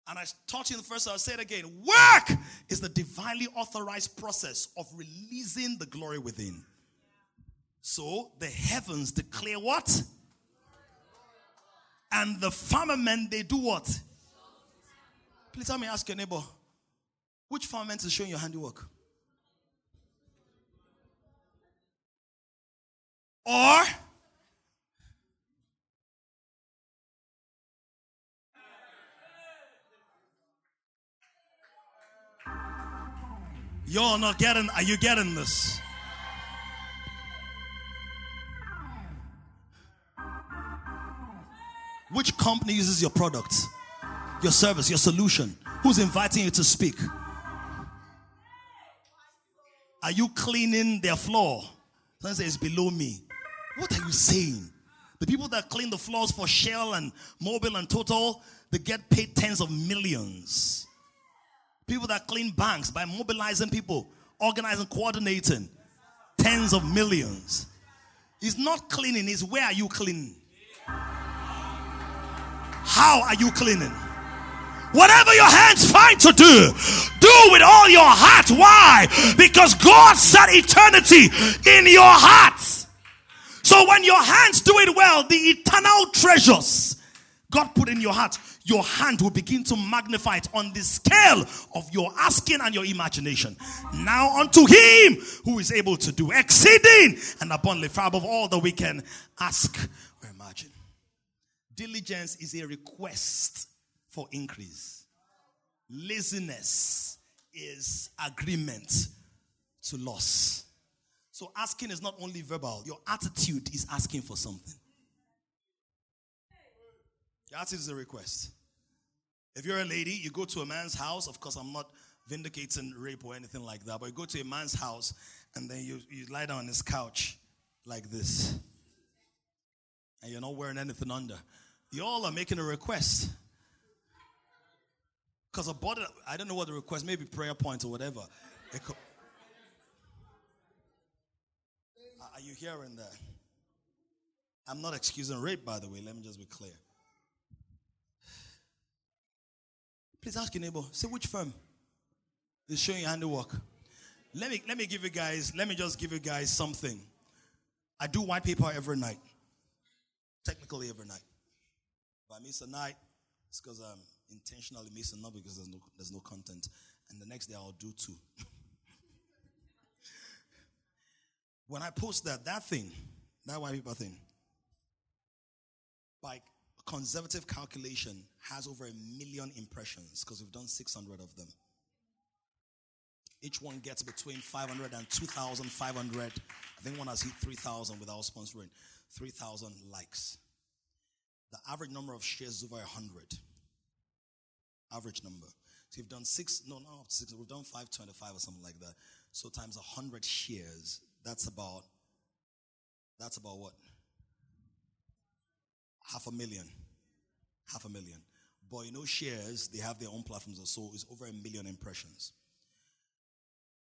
And I taught you in the first, I'll say it again. Work is the divinely authorized process of releasing the glory within. So the heavens declare what? And the firmament, they do what? Please tell me, ask your neighbor, which firmament is showing your handiwork? Or You're not getting, are you getting this? Which company uses your product, your service, your solution? Who's inviting you to speak? Are you cleaning their floor? Someone says, below me. What are you saying? The people that clean the floors for Shell and Mobil and Total, they get paid tens of millions. People that clean banks by mobilizing people, organizing, coordinating, tens of millions. It's not cleaning, it's where are you cleaning? How are you cleaning? Whatever your hands find to do, do with all your heart. Why? Because God set eternity in your heart. So when your hands do it well, the eternal treasures God put in your heart, your hand will begin to magnify it on the scale of your asking and your imagination. Now unto him who is able to do exceeding and abundantly far above all that we can ask or imagine. Diligence is a request for increase. Laziness is agreement to loss. So asking is not only verbal, your attitude is asking for something. Your attitude is a request. If you're a lady, you go to a man's house. Of course, I'm not vindicating rape or anything like that, but you go to a man's house and then you, you lie down on his couch like this. And you're not wearing anything under. You all are making a request. Because a body, I don't know what the request, maybe prayer point or whatever. Co- are you hearing that? I'm not excusing rape, by the way. Let me just be clear. Please ask your neighbor, say which firm is showing you handiwork. Let me let me give you guys, let me just give you guys something. I do white paper every night. Technically every night. If I miss a night, it's because I'm um, intentionally missing, not because there's no there's no content. And the next day I'll do two. when I post that, that thing, that white paper thing, by conservative calculation, has over a million impressions because we've done 600 of them. Each one gets between 500 and 2,500. I think one has hit 3,000 without sponsoring. 3,000 likes. The average number of shares is over 100. Average number. So we've done six, no, no, six, we've done 525 or something like that. So times 100 shares, that's about, that's about what? Half a million. Half a million. But you know, shares, they have their own platforms, or so it's over a million impressions.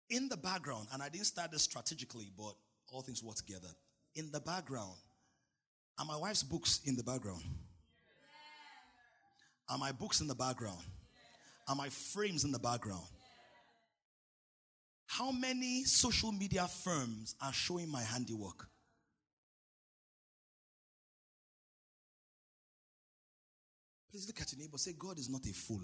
In the background, and I didn't start this strategically, but all things work together. In the background, are my wife's books in the background? Are my books in the background? Are my frames in the background? How many social media firms are showing my handiwork? Please look at your neighbor. Say, God is not a fool.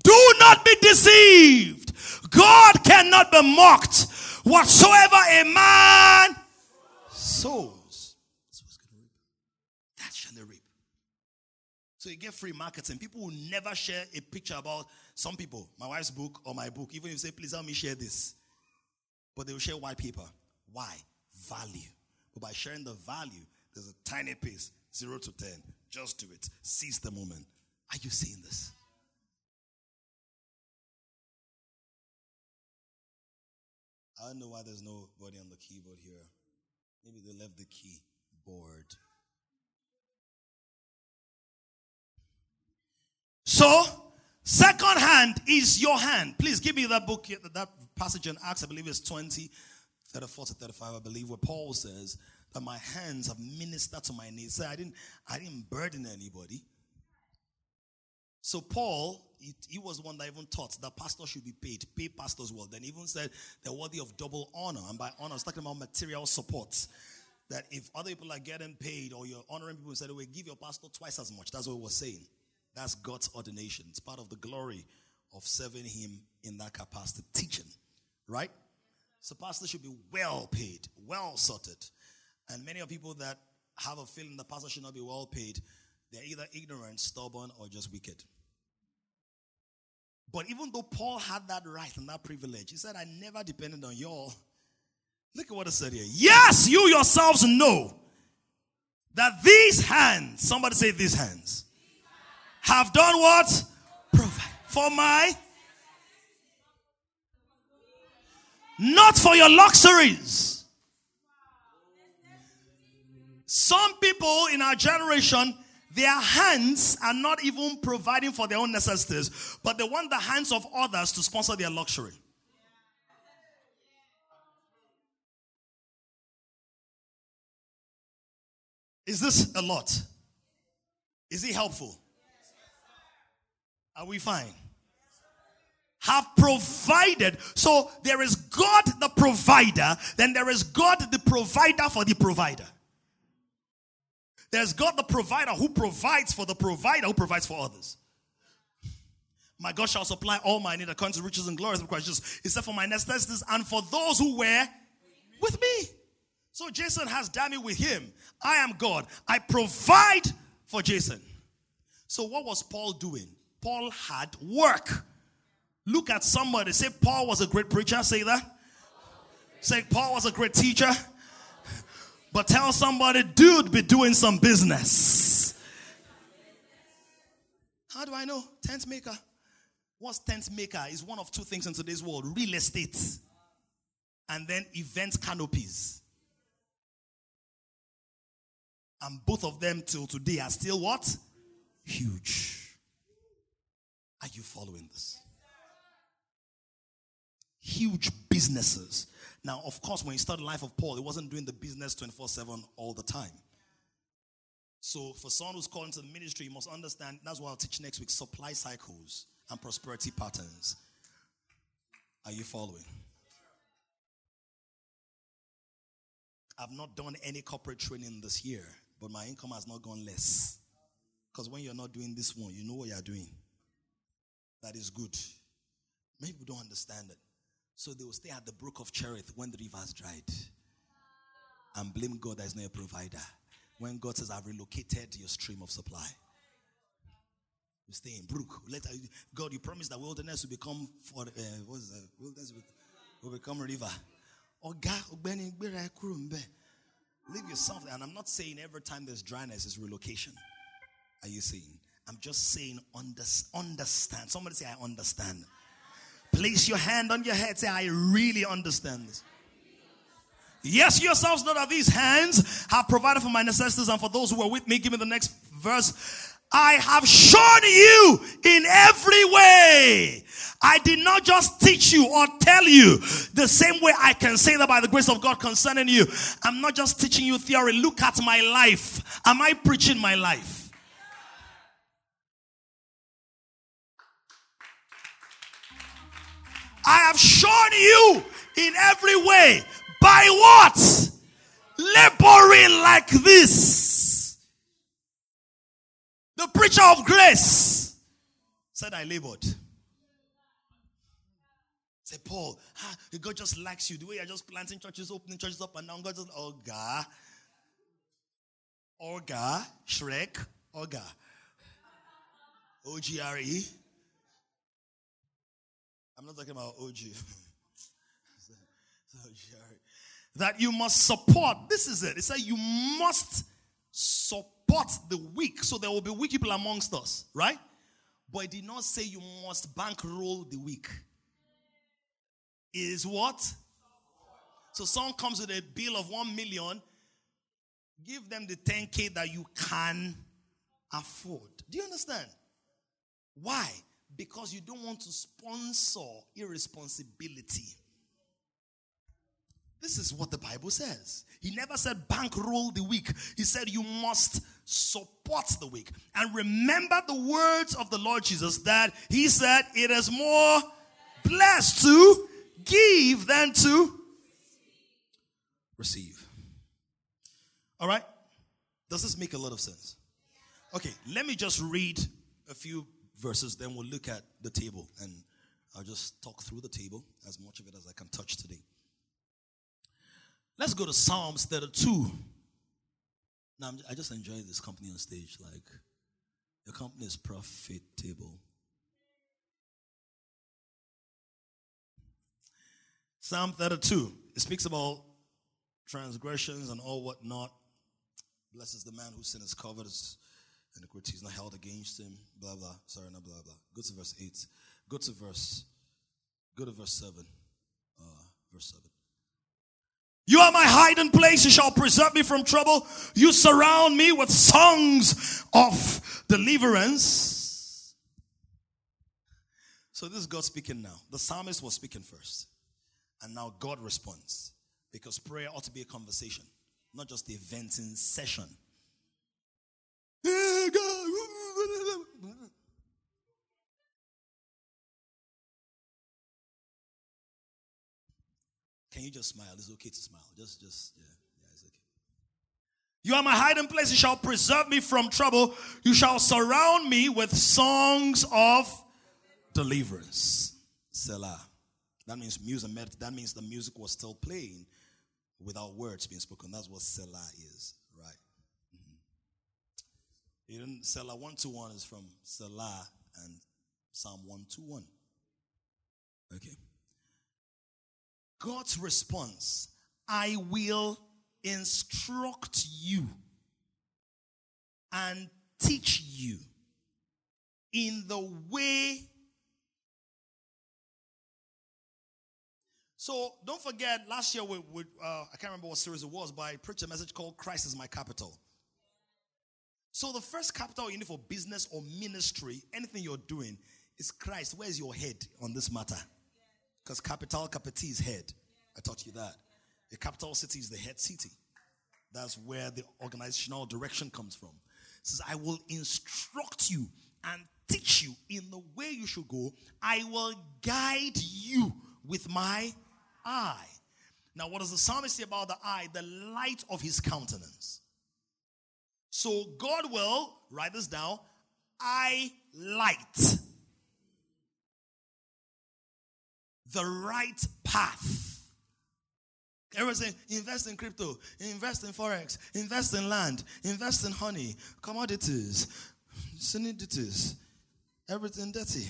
Do not be deceived. God cannot be mocked. Whatsoever a man sows, that shall reap. So you get free marketing. People will never share a picture about some people, my wife's book or my book, even if you say, please help me share this. But they will share white paper. Why? Value. But by sharing the value, there's a tiny piece, zero to ten. Just do it. Seize the moment. Are you seeing this? I don't know why there's nobody on the keyboard here. Maybe they left the keyboard. So, second hand is your hand. Please give me that book, that passage in Acts, I believe it's 20, 34 to 35, I believe, where Paul says, that my hands have ministered to my needs. So I didn't, I didn't burden anybody. So Paul, he, he, was one that even taught that pastors should be paid, pay pastors well. Then even said they're worthy of double honor. And by honor, I was talking about material support. That if other people are getting paid or you're honoring people, said, "We give your pastor twice as much." That's what we're saying. That's God's ordination. It's part of the glory of serving Him in that capacity, teaching, right? So pastors should be well paid, well sorted. And many of people that have a feeling the pastor should not be well paid, they're either ignorant, stubborn, or just wicked. But even though Paul had that right and that privilege, he said, I never depended on y'all. Look at what it said here. Yes, you yourselves know that these hands, somebody say these hands, have done what? For my not for your luxuries Some people in our generation, their hands are not even providing for their own necessities, but they want the hands of others to sponsor their luxury. Is this a lot? Is it helpful? Are we fine? Have provided. So there is God the provider, then there is God the provider for the provider. There's God the provider who provides for the provider who provides for others. My God shall supply all my need according to riches and glory of Christ. He said, For my necessities and for those who were with me. So Jason has Dammy with him. I am God. I provide for Jason. So what was Paul doing? Paul had work. Look at somebody. Say Paul was a great preacher. Say that. Say Paul was a great teacher. But tell somebody, dude, be doing some business. How do I know? Tent maker. What's tent maker? Is one of two things in today's world real estate and then event canopies. And both of them till today are still what? Huge. Are you following this? Huge businesses. Now, of course, when you start the life of Paul, he wasn't doing the business 24 7 all the time. So, for someone who's called into the ministry, you must understand that's what I'll teach next week supply cycles and prosperity patterns. Are you following? I've not done any corporate training this year but my income has not gone less. Because when you're not doing this one, you know what you're doing. That is good. Many people don't understand it. So they will stay at the brook of Cherith when the river has dried and blame God is not a provider. When God says, I've relocated your stream of supply. You stay in brook. Let, God, you promised that wilderness will become for uh, what is that? Wilderness will, become a river. Leave yourself there. And I'm not saying every time there's dryness is relocation. Are you seeing? I'm just saying under, understand. Somebody say, I understand. Place your hand on your head. Say, I really understand this. Yes, yourselves know that these hands have provided for my necessities and for those who are with me. Give me the next verse. I have shown you in every way. I did not just teach you or tell you the same way I can say that by the grace of God concerning you. I'm not just teaching you theory. Look at my life. Am I preaching my life? I have shown you in every way. By what? Laboring like this the preacher of grace said, I labored. Say, Paul, ah, God just likes you. The way you're just planting churches, opening churches up and down. God just, oh, God. Orga, Shrek, Orga. O G R E. I'm not talking about OG. that you must support. This is it. It said you must support the weak. So there will be weak people amongst us, right? But it did not say you must bankroll the weak. Is what? So someone comes with a bill of one million, give them the 10k that you can afford. Do you understand? Why? Because you don't want to sponsor irresponsibility. This is what the Bible says. He never said bankroll the weak. He said you must support the weak. And remember the words of the Lord Jesus that he said it is more blessed to give than to receive. All right? Does this make a lot of sense? Okay, let me just read a few verses, then we'll look at the table and I'll just talk through the table as much of it as I can touch today. Let's go to Psalms 32. Now, I just enjoy this company on stage. Like, your company is profitable. Psalm 32. It speaks about transgressions and all whatnot. Blesses the man whose sin is covered, and the iniquity is not held against him. Blah blah. Sorry, not blah blah. Go to verse eight. Go to verse. Go to verse seven. Uh, verse seven. You are my hiding place. You shall preserve me from trouble. You surround me with songs of deliverance. So this is God speaking now. The psalmist was speaking first. And now God responds. Because prayer ought to be a conversation, not just the venting session. Can you just smile? It's okay to smile. Just, just, yeah, yeah, it's okay. You are my hiding place. You shall preserve me from trouble. You shall surround me with songs of deliverance. Selah. That means music. That means the music was still playing without words being spoken. That's what Selah is, Mm-hmm. Even Selah 121 is from Selah and Psalm 121. Okay. God's response I will instruct you and teach you in the way. So don't forget, last year we, we uh, I can't remember what series it was, but I preached a message called "Christ is my capital." So the first capital you need for business or ministry, anything you're doing, is Christ. Where's your head on this matter? Because capital, capital is head. I taught you that. The capital city is the head city. That's where the organizational direction comes from. It says, I will instruct you and teach you in the way you should go. I will guide you with my eye. Now, what does the psalmist say about the eye? The light of his countenance. So, God will, write this down, I light the right path. Everyone saying, invest in crypto, invest in forex, invest in land, invest in honey, commodities, sanities, everything dirty.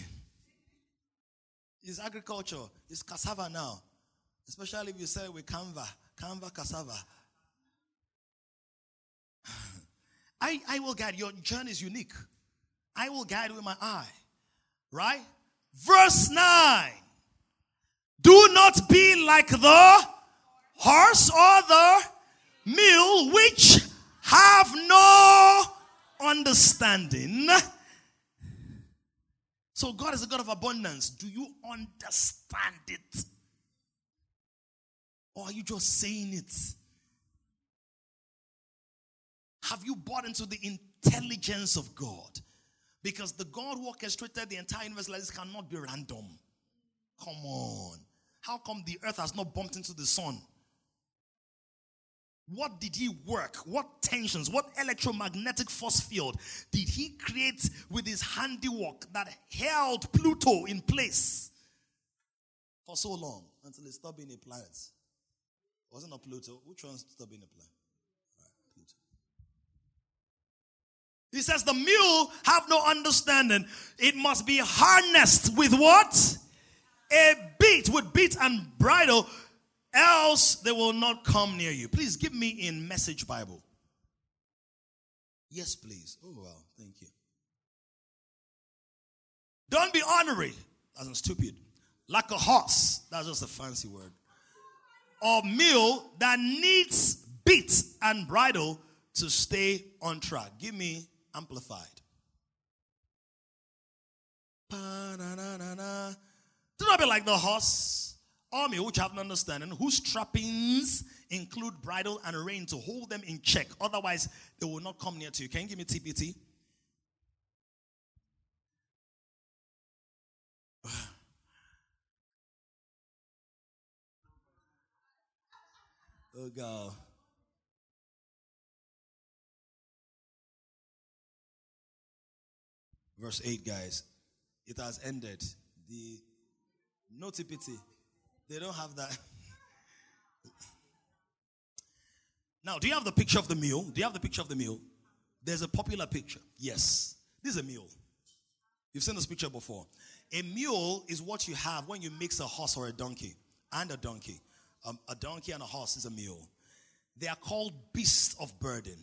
It's agriculture, it's cassava now. Especially if you say with Canva, Canva cassava. I, I will guide. Your journey is unique. I will guide with my eye. Right? Verse 9. Do not be like the horse or the mule which have no understanding. So God is a God of abundance. Do you understand it? Or are you just saying it? Have you bought into the intelligence of God? Because the God who orchestrated the entire universe like this cannot be random. Come on. How come the earth has not bumped into the sun? What did he work? What tensions, what electromagnetic force field did he create with his handiwork that held Pluto in place for so long until it stopped being a planet? Wasn't it Pluto? Which one stopped being a planet? He says the mule have no understanding. It must be harnessed with what? A bit with bit and bridle else they will not come near you. Please give me in Message Bible. Yes, please. Oh, well, thank you. Don't be ornery. That's stupid. Like a horse. That's just a fancy word. Or mule that needs bit and bridle to stay on track. Give me amplified. Do not be like the horse army which have an understanding, whose trappings include bridle and rein to hold them in check. Otherwise, they will not come near to you. Can you give me TPT? oh, God. Verse 8, guys. It has ended. The no TPT. They don't have that. now, do you have the picture of the mule? Do you have the picture of the mule? There's a popular picture. Yes. This is a mule. You've seen this picture before. A mule is what you have when you mix a horse or a donkey and a donkey. Um, a donkey and a horse is a mule. They are called beasts of burden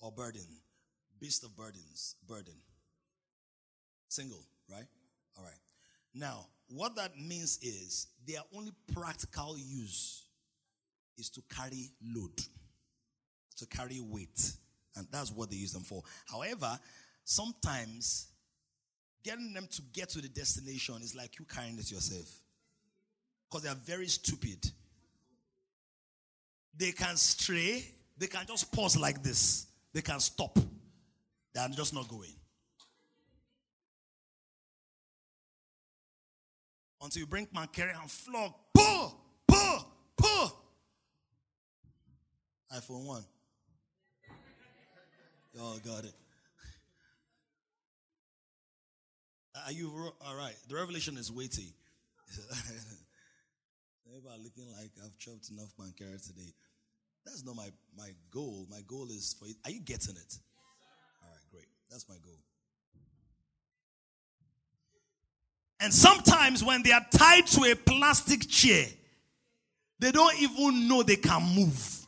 or burden. Beast of burdens, burden. Single, right? All right. Now, what that means is they are only practical use. is to carry load, to carry weight. And that's what they use them for. However, sometimes getting them to get to the destination is like you carrying it yourself. Because they are very stupid. They can stray, they can just pause like this, they can stop. They are just not going. Until you bring carry and flog. Pull, pull, pull. iPhone 1. Y'all got it. Are you all right? The revelation is weighty. Everybody looking like I've chopped enough pancreas today. That's not my, my goal. My goal is for you. Are you getting it? That's my goal. And sometimes when they are tied to a plastic chair, they don't even know they can move.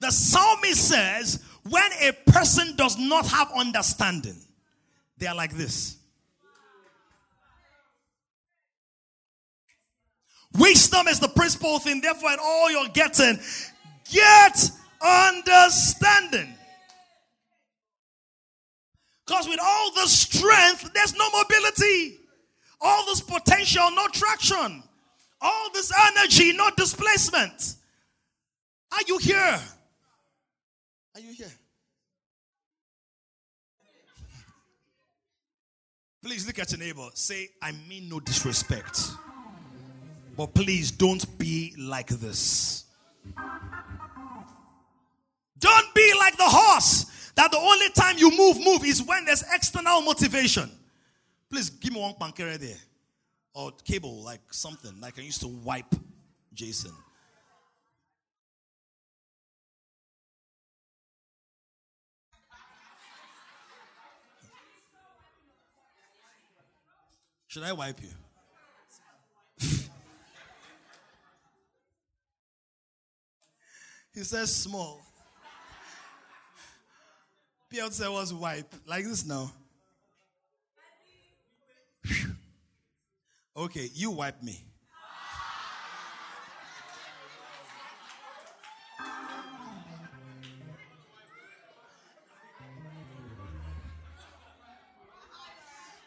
The psalmist says, when a person does not have understanding, they are like this. Wisdom is the principal thing, therefore, in all you're getting, get understanding. Because with all the strength, there's no mobility. All this potential, no traction. All this energy, no displacement. Are you here? Are you here? Please look at your neighbor. Say, I mean no disrespect. But please don't be like this. Don't be like the horse that the only time you move, move is when there's external motivation. Please give me one pancreas there. Or cable, like something, like I used to wipe Jason. Should I wipe you? he says small. Piotr was wipe. Like this now. Okay, you wipe me.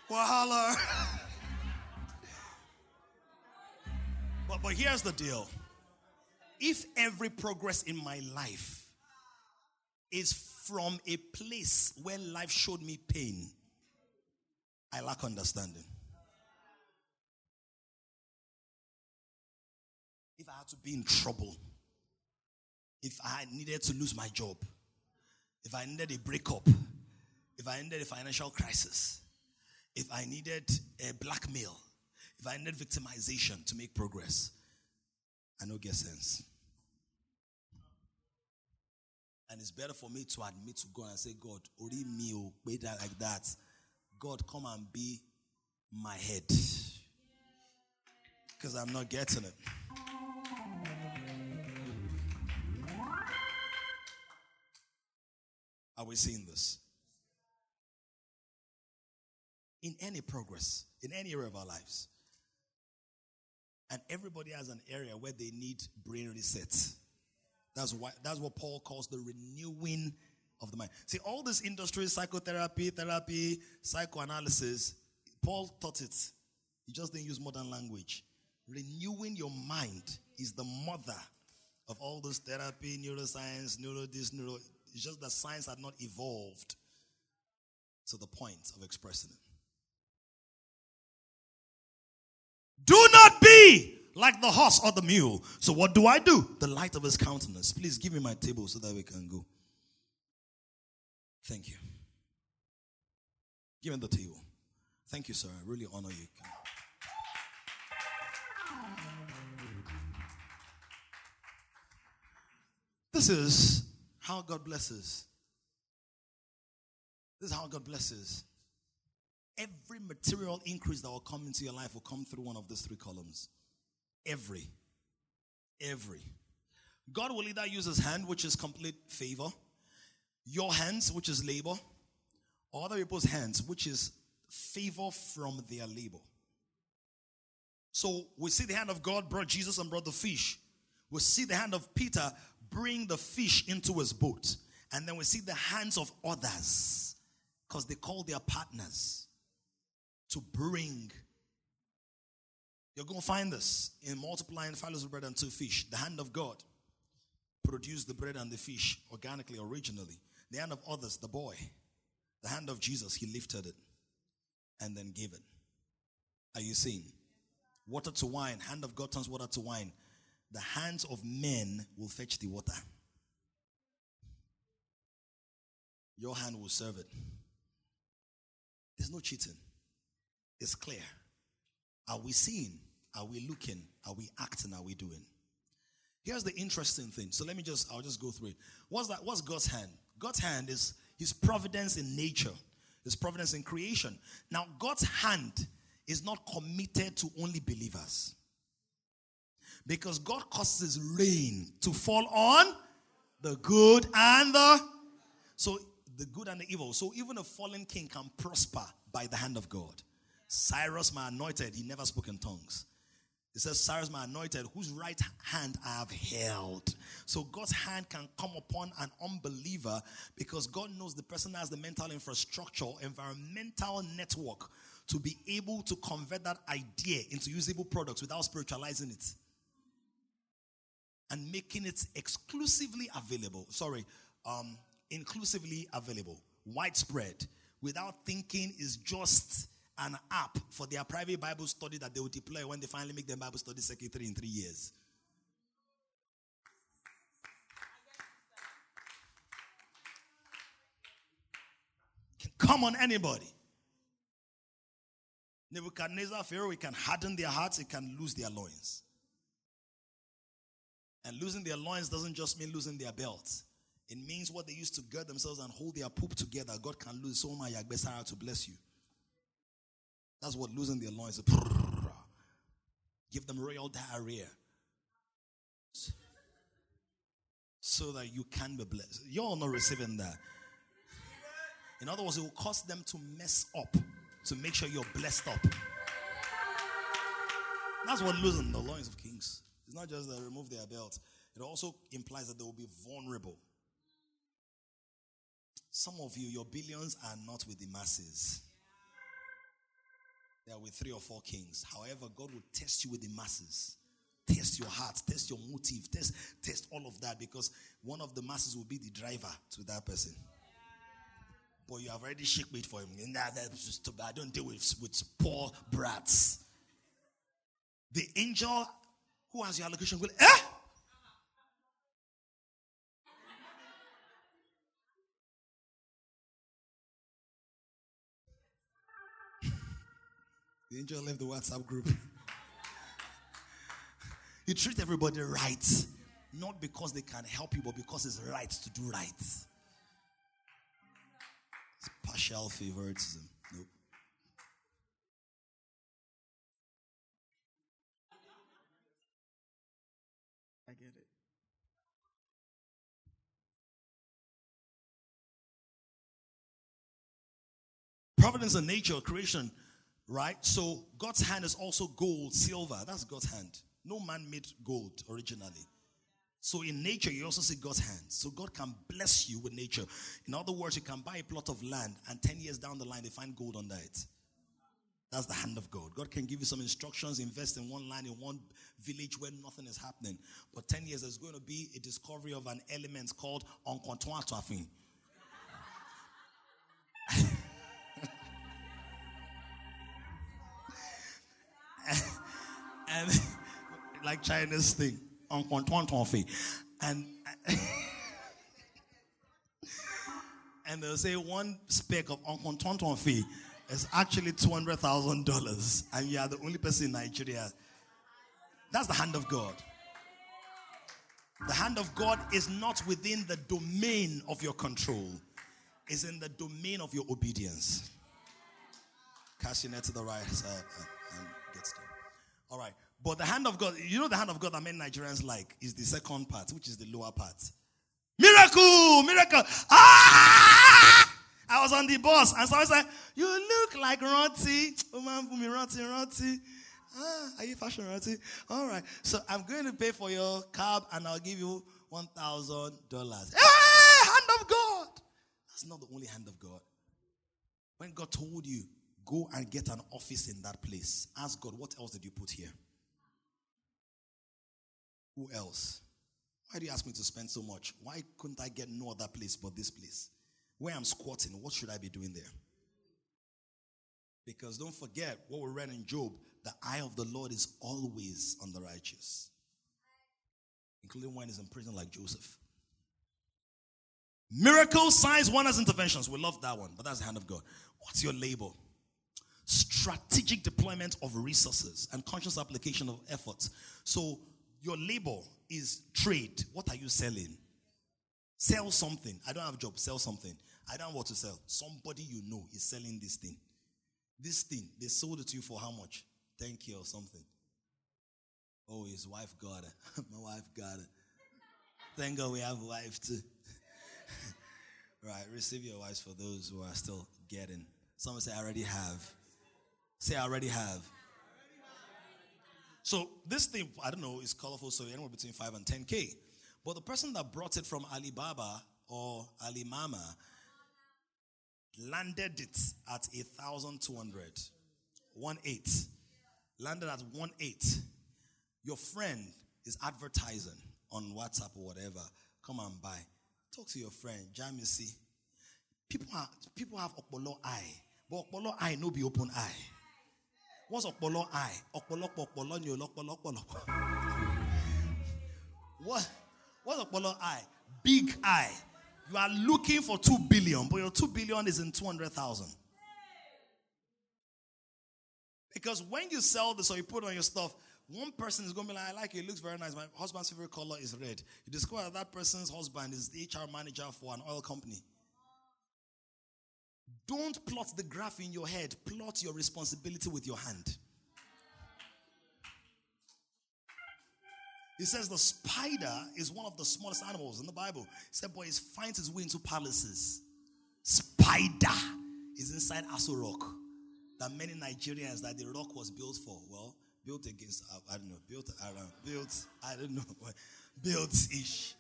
Wahala. but, but here's the deal. If every progress in my life is from a place where life showed me pain, I lack understanding. If I had to be in trouble, if I needed to lose my job, if I needed a breakup, if I needed a financial crisis, if I needed a blackmail, if I needed victimization to make progress, I know get sense. And it's better for me to admit to God and say, God, ori me o, that like that. God, come and be my head. Because I'm not getting it. Are we seeing this? In any progress, in any area of our lives. And everybody has an area where they need brain reset. That's why that's what Paul calls the renewing of the mind. See, all this industry, psychotherapy, therapy, psychoanalysis, Paul taught it. He just didn't use modern language. Renewing your mind is the mother of all this therapy, neuroscience, neuro this, neuro. It's just that science had not evolved to the point of expressing it. Do not be like the horse or the mule. So what do I do? The light of his countenance. Please give me my table so that we can go. Thank you. Give me the table. Thank you, sir. I really honor you. This is how God blesses. This is how God blesses. Every material increase that will come into your life will come through one of these three columns. Every. Every. God will either use his hand, which is complete favor, your hands, which is labor, or other people's hands, which is favor from their labor. So we see the hand of God brought Jesus and brought the fish. We see the hand of Peter bring the fish into his boat. And then we see the hands of others because they call their partners to bring. You're going to find this in multiplying five loaves of bread and two fish. The hand of God produced the bread and the fish organically, originally. The hand of others, the boy. The hand of Jesus, he lifted it and then gave it. Are you seeing? Water to wine, hand of God turns water to wine. The hands of men will fetch the water. Your hand will serve it. There's no cheating. It's clear. Are we seeing? Are we looking? Are we acting? Are we doing? Here's the interesting thing. So let me just, I'll just go through it. What's that? What's God's hand? God's hand is his providence in nature, his providence in creation. Now, God's hand is not committed to only believers. Because God causes rain to fall on the good and the so the good and the evil. So even a fallen king can prosper by the hand of God. Cyrus, my anointed, he never spoke in tongues. It says, Cyrus, my anointed, whose right hand I have held. So God's hand can come upon an unbeliever because God knows the person has the mental infrastructure, environmental network to be able to convert that idea into usable products without spiritualizing it and making it exclusively available. Sorry, um, inclusively available, widespread, without thinking is just an app for their private Bible study that they will deploy when they finally make their Bible study secretary in three years. Come on anybody. Nebuchadnezzar, Pharaoh, it can harden their hearts, it can lose their loins. And losing their loins doesn't just mean losing their belts. It means what they used to gird themselves and hold their poop together. God can lose so much to bless you. That's what losing their loins. Give them royal diarrhea. So that you can be blessed. You're not receiving that. In other words, it will cause them to mess up to make sure you're blessed up. That's what losing the loins of kings. It's not just that remove their belt, it also implies that they will be vulnerable. Some of you, your billions are not with the masses. They are with three or four kings. However, God will test you with the masses. Test your heart, test your motive, test, test all of that because one of the masses will be the driver to that person. But you have already shake for him. I don't deal with, with poor brats. The angel who has your allocation will, eh? The angel left the WhatsApp group. you treat everybody right, not because they can help you, but because it's right to do right. It's partial favoritism. Nope. I get it. Providence and nature, creation Right? So God's hand is also gold, silver. That's God's hand. No man made gold originally. So in nature, you also see God's hand. So God can bless you with nature. In other words, you can buy a plot of land and 10 years down the line, they find gold under it. That's the hand of God. God can give you some instructions, invest in one land, in one village where nothing is happening. But 10 years, there's going to be a discovery of an element called uncontour and like Chinese thing, and and they'll say one speck of fee is actually two hundred thousand dollars, and you are the only person in Nigeria. That's the hand of God. The hand of God is not within the domain of your control; it's in the domain of your obedience. Cast your net to the right side. And get started. All right. But the hand of God, you know, the hand of God that many Nigerians like is the second part, which is the lower part. Miracle! Miracle! Ah! I was on the bus and someone said, You look like Roti. Oh man, me Roti, Roti. Ah, are you fashion royalty? All right. So I'm going to pay for your cab and I'll give you $1,000. Hey, hand of God. That's not the only hand of God. When God told you, go and get an office in that place, ask God, what else did you put here? Who else? Why do you ask me to spend so much? Why couldn't I get no other place but this place? Where I'm squatting, what should I be doing there? Because don't forget what we read in Job the eye of the Lord is always on the righteous, including when he's in prison like Joseph. Miracles, signs, wonders, interventions. We love that one, but that's the hand of God. What's your label? Strategic deployment of resources and conscious application of efforts. So, your label is trade. What are you selling? Sell something. I don't have a job. Sell something. I don't know what to sell. Somebody you know is selling this thing. This thing, they sold it to you for how much? Thank you or something. Oh, his wife got it. My wife got it. Thank God we have a wife too. right, receive your wives for those who are still getting. Someone say, I already have. Say, I already have. So this thing, I don't know, is colorful, so anywhere between 5 and 10K. But the person that brought it from Alibaba or Alimama landed it at 1,200. 1 8. Landed at 1 8. Your friend is advertising on WhatsApp or whatever. Come and buy. Talk to your friend. Jam you see. People have people have okpolo eye. But okpolo eye no be open eye. What's okpolo eye? Okpolo okpolo ni okpolo okpolo. What? What's okpolo eye? Big eye. You are looking for 2 billion, but your 2 billion is in 200,000. Because when you sell this or you put on your stuff, one person is going to be like, I like it, it looks very nice. My husband's favorite color is red. You discover that person's husband is the HR manager for an oil company. Don't plot the graph in your head, plot your responsibility with your hand. He says the spider is one of the smallest animals in the Bible. He said, Boy, it finds its way into palaces. Spider is inside Aso Rock. That many Nigerians that the rock was built for. Well, built against, uh, I don't know, built around, built, I don't know, built ish.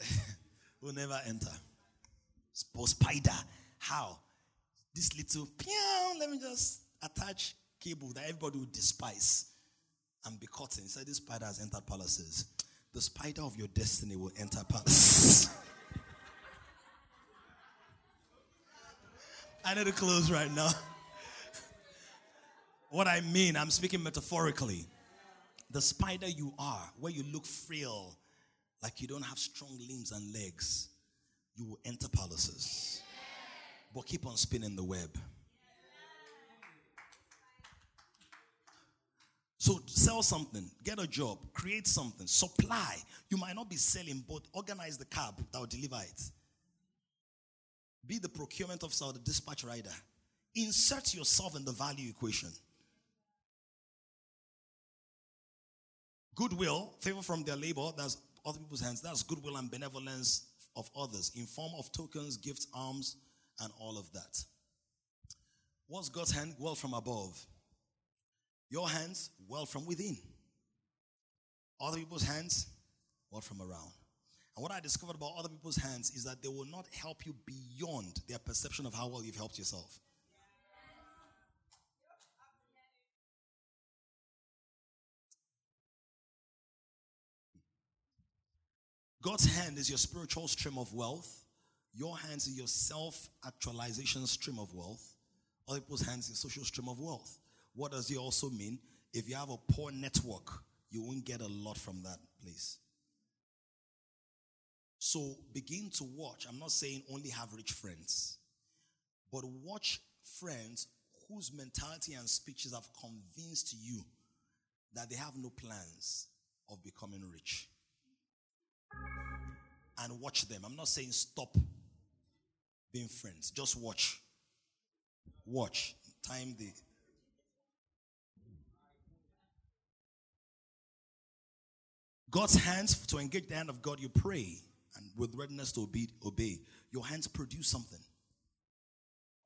will never enter. Spider. How? This little, let me just attach cable that everybody would despise and be caught in. He said, This spider has entered palaces. The spider of your destiny will enter palaces. I need to close right now. what I mean, I'm speaking metaphorically. The spider you are, where you look frail, like you don't have strong limbs and legs, you will enter palaces. But keep on spinning the web. So sell something, get a job, create something, supply. You might not be selling, but organize the cab that will deliver it. Be the procurement officer or the dispatch rider. Insert yourself in the value equation. Goodwill, favor from their labor, that's other people's hands. That's goodwill and benevolence of others in form of tokens, gifts, alms, and all of that. What's God's hand? Well from above. Your hands, well from within. Other people's hands, well from around. And what I discovered about other people's hands is that they will not help you beyond their perception of how well you've helped yourself. God's hand is your spiritual stream of wealth. Your hands in your self actualization stream of wealth. Other people's hands in social stream of wealth. What does it also mean? If you have a poor network, you won't get a lot from that place. So begin to watch. I'm not saying only have rich friends, but watch friends whose mentality and speeches have convinced you that they have no plans of becoming rich. And watch them. I'm not saying stop being friends, just watch. Watch. Time the God's hands to engage the hand of God, you pray and with readiness to obey, obey. Your hands produce something.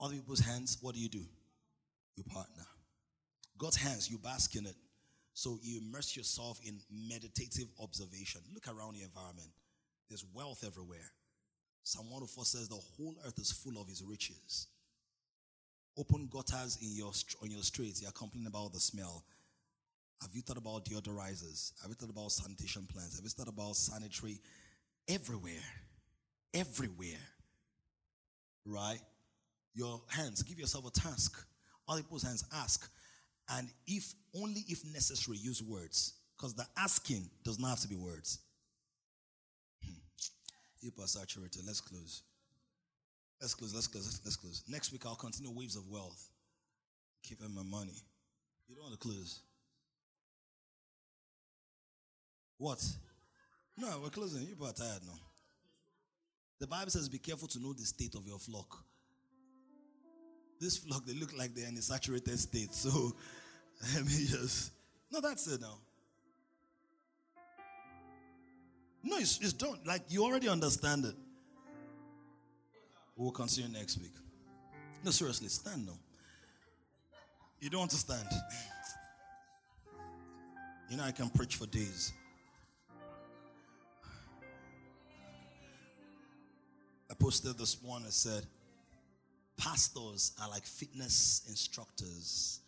Other people's hands, what do you do? You partner. God's hands, you bask in it. So you immerse yourself in meditative observation. Look around your environment. There's wealth everywhere. Psalm 104 says the whole earth is full of his riches. Open gutters in your on your streets. You're complaining about the smell. Have you thought about deodorizers? Have you thought about sanitation plans? Have you thought about sanitary everywhere? Everywhere. Right? Your hands, give yourself a task. Other people's hands, ask. And if only if necessary, use words. Because the asking does not have to be words. Hyper saturated. Let's close. Let's close. Let's close. Let's close. Next week I'll continue waves of wealth. Keeping my money. You don't want to close. What? No, we're closing. You are tired now. The Bible says, "Be careful to know the state of your flock." This flock, they look like they're in a saturated state. So let me just. No, that's it now. No, it's, it's done. Like you already understand it. We'll continue next week. No, seriously, stand now. You don't want to stand. You know, I can preach for days. I posted this one. I said, Pastors are like fitness instructors.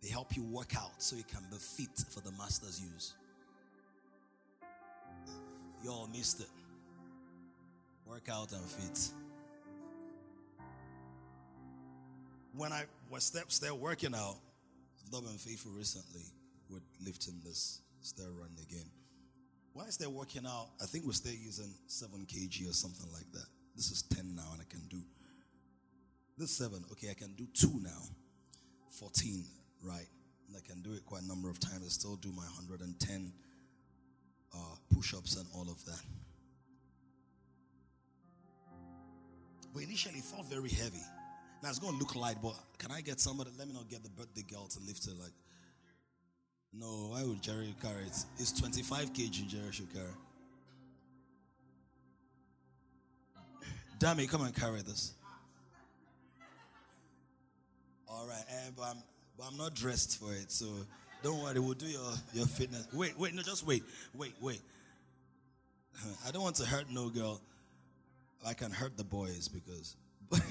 They help you work out so you can be fit for the master's use. You all missed it. Work out and fit. When I was step still working out, I've not been faithful recently with lifting this stair run again. When I start working out, I think we're still using 7 kg or something like that. This is 10 now, and I can do this 7. Okay, I can do 2 now. 14, right? And I can do it quite a number of times. I still do my 110 uh, push ups and all of that. But initially, it felt very heavy. Now it's going to look light, but can I get somebody? Let me not get the birthday girl to lift it. Like, no, why would Jerry carry it? It's 25 kg Jerry should carry. Dammy, come and carry this. All right, eh, but, I'm, but I'm not dressed for it, so don't worry, we'll do your, your fitness. Wait, wait, no, just wait. Wait, wait. I don't want to hurt no girl. I can hurt the boys because.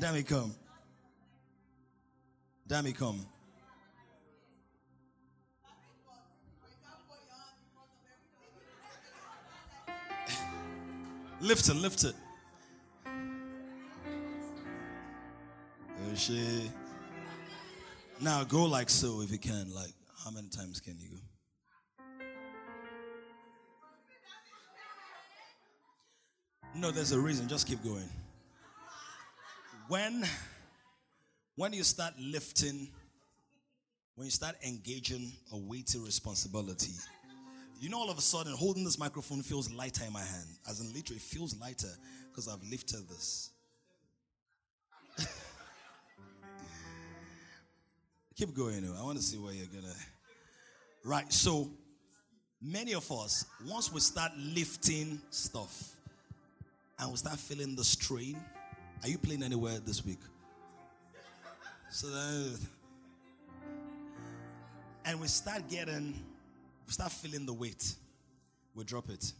Dammy, come. Dammy, come. lift it, lift it. She. Now go like so if you can. Like, how many times can you go? No, there's a reason. Just keep going. When when you start lifting, when you start engaging a weighty responsibility, you know all of a sudden holding this microphone feels lighter in my hand. As in literally it feels lighter because I've lifted this. Keep going. I want to see where you're gonna. Right. So many of us, once we start lifting stuff and we start feeling the strain, are you playing anywhere this week? So and we start getting, we start feeling the weight. We drop it.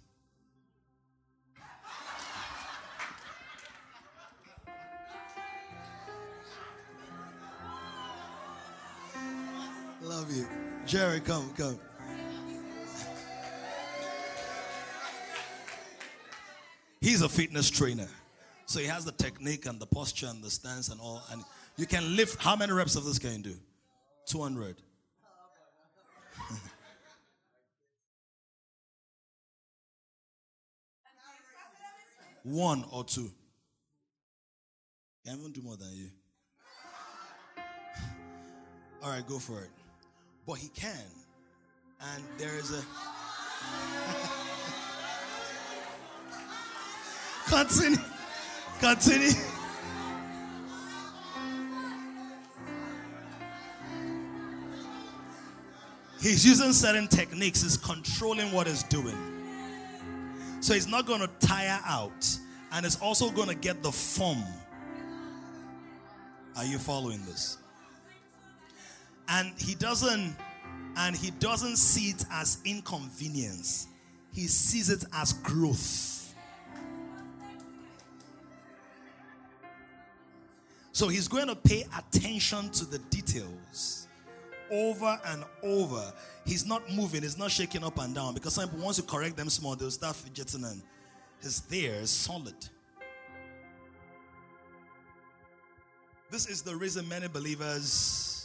Love you. Jerry, come, come. He's a fitness trainer. So he has the technique and the posture and the stance and all. And you can lift, how many reps of this can you do? 200. One or two. Can't even do more than you. All right, go for it but he can. And there is a. Continue. Continue. He's using certain techniques, he's controlling what he's doing. So he's not going to tire out, and it's also going to get the form. Are you following this? And he doesn't and he doesn't see it as inconvenience. He sees it as growth. So he's going to pay attention to the details over and over. He's not moving, he's not shaking up and down because some people, once you correct them small, they'll start fidgeting and he's there, solid. This is the reason many believers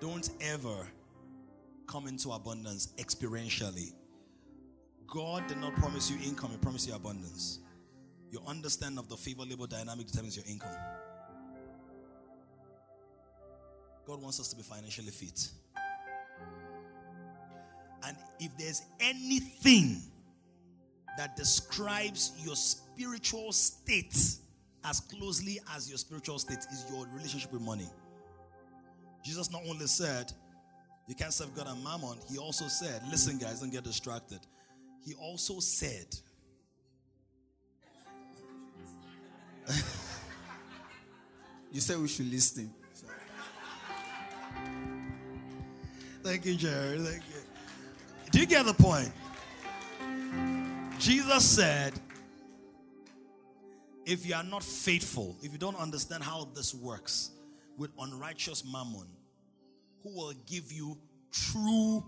don't ever come into abundance experientially. God did not promise you income, He promised you abundance. Your understanding of the favor labor dynamic determines your income. God wants us to be financially fit. And if there's anything that describes your spiritual state as closely as your spiritual state is your relationship with money. Jesus not only said, you can't serve God and mammon, he also said, listen, guys, don't get distracted. He also said, You said we should listen. Thank you, Jerry. Thank you. Do you get the point? Jesus said, if you are not faithful, if you don't understand how this works with unrighteous mammon, who will give you true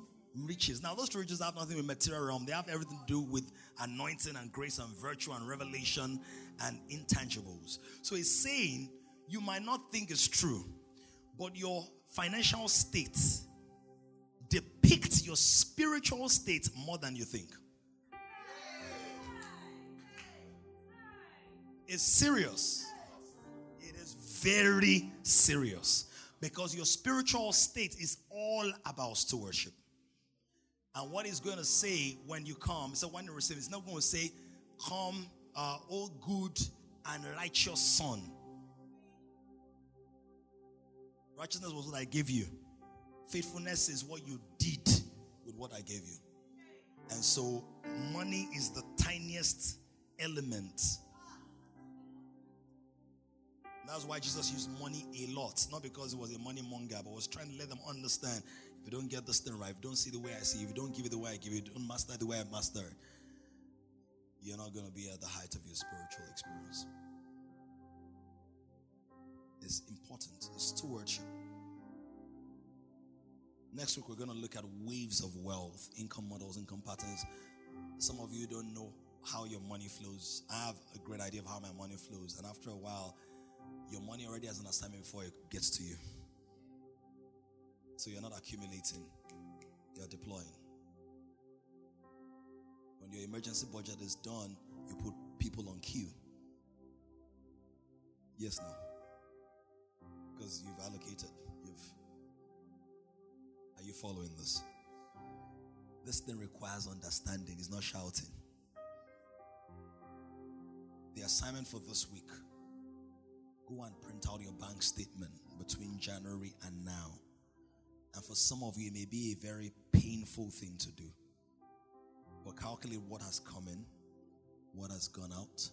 riches. Now, those true riches have nothing with material realm, they have everything to do with anointing and grace and virtue and revelation and intangibles. So he's saying you might not think it's true, but your financial state depicts your spiritual state more than you think. It's serious. It is very serious because your spiritual state is all about stewardship. And what he's going to say when you come, so when you receive, it's not going to say, Come, uh, oh good and righteous son. Righteousness was what I gave you. Faithfulness is what you did with what I gave you. And so money is the tiniest element. That's why Jesus used money a lot. Not because he was a money monger, but was trying to let them understand if you don't get this thing right, if you don't see the way I see, if you don't give it the way I give it, don't master the way I master you're not going to be at the height of your spiritual experience. It's important. It's stewardship. Next week, we're going to look at waves of wealth, income models, income patterns. Some of you don't know how your money flows. I have a great idea of how my money flows. And after a while, your money already has an assignment before it gets to you. So you're not accumulating, you're deploying. When your emergency budget is done, you put people on queue. Yes, no. Because you've allocated. You've are you following this? This thing requires understanding, it's not shouting. The assignment for this week go and print out your bank statement between January and now. And for some of you, it may be a very painful thing to do. But calculate what has come in, what has gone out.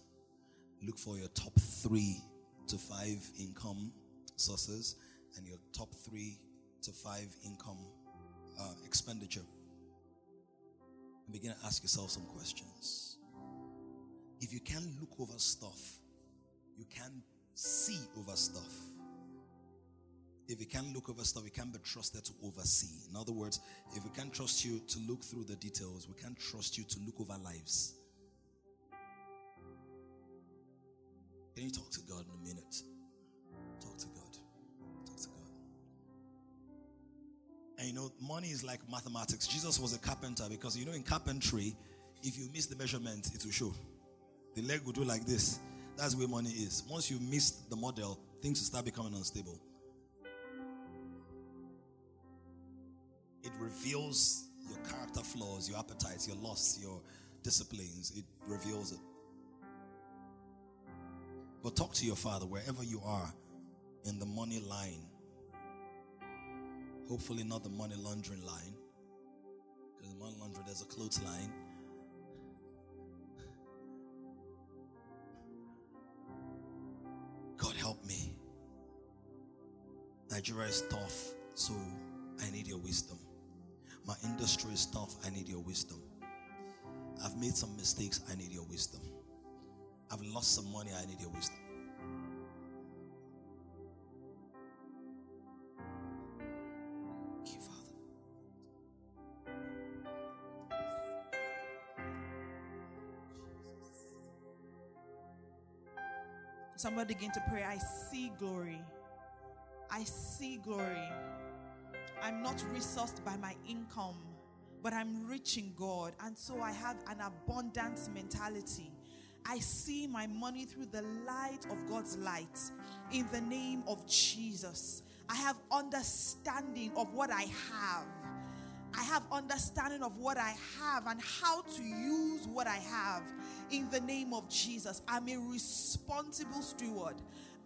Look for your top three to five income sources and your top three to five income uh, expenditure. And begin to ask yourself some questions. If you can't look over stuff, you can see over stuff. If you can't look over stuff, you can't be trusted to oversee. In other words, if we can't trust you to look through the details, we can't trust you to look over lives. Can you talk to God in a minute? Talk to God. Talk to God. And you know, money is like mathematics. Jesus was a carpenter because you know, in carpentry, if you miss the measurement, it will show. The leg will do like this. That's where money is. Once you miss the model, things will start becoming unstable. It reveals your character flaws, your appetites, your lusts, your disciplines. It reveals it. But talk to your father wherever you are in the money line. Hopefully, not the money laundering line. Because the money laundering, there's a clothes line. God help me. Nigeria is tough. So I need your wisdom. My industry is tough. I need your wisdom. I've made some mistakes. I need your wisdom. I've lost some money. I need your wisdom. Somebody begin to pray. I see glory. I see glory. I'm not resourced by my income, but I'm rich in God. And so I have an abundance mentality. I see my money through the light of God's light in the name of Jesus. I have understanding of what I have. I have understanding of what I have and how to use what I have in the name of Jesus. I'm a responsible steward.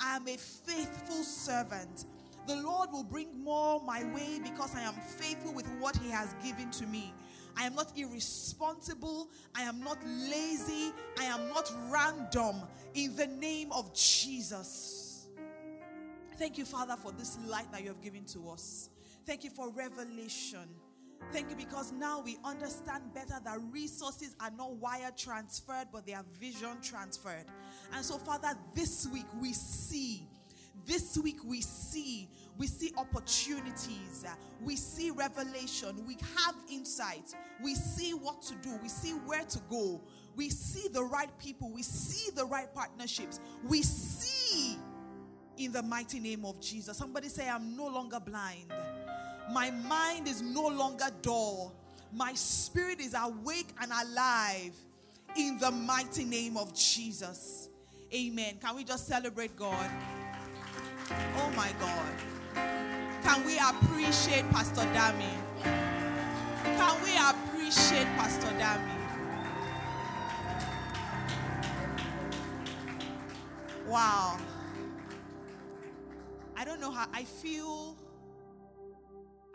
I'm a faithful servant. The Lord will bring more my way because I am faithful with what He has given to me. I am not irresponsible. I am not lazy. I am not random in the name of Jesus. Thank you, Father, for this light that you have given to us. Thank you for revelation. Thank you because now we understand better that resources are not wire transferred, but they are vision transferred. And so, Father, this week we see, this week we see, we see opportunities, we see revelation, we have insight, we see what to do, we see where to go, we see the right people, we see the right partnerships, we see in the mighty name of Jesus. Somebody say, I'm no longer blind. My mind is no longer dull. My spirit is awake and alive in the mighty name of Jesus. Amen. Can we just celebrate God? Oh my God. Can we appreciate Pastor Dami? Can we appreciate Pastor Dami? Wow. I don't know how I feel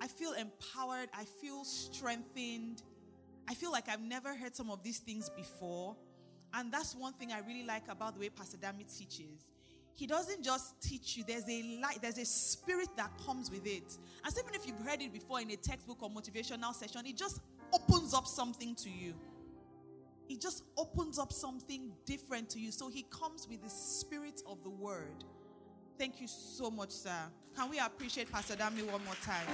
I feel empowered. I feel strengthened. I feel like I've never heard some of these things before. And that's one thing I really like about the way Pastor Dami teaches. He doesn't just teach you, there's a light, there's a spirit that comes with it. And so even if you've heard it before in a textbook or motivational session, it just opens up something to you. It just opens up something different to you. So he comes with the spirit of the word. Thank you so much, sir. Can we appreciate Pastor Dami one more time?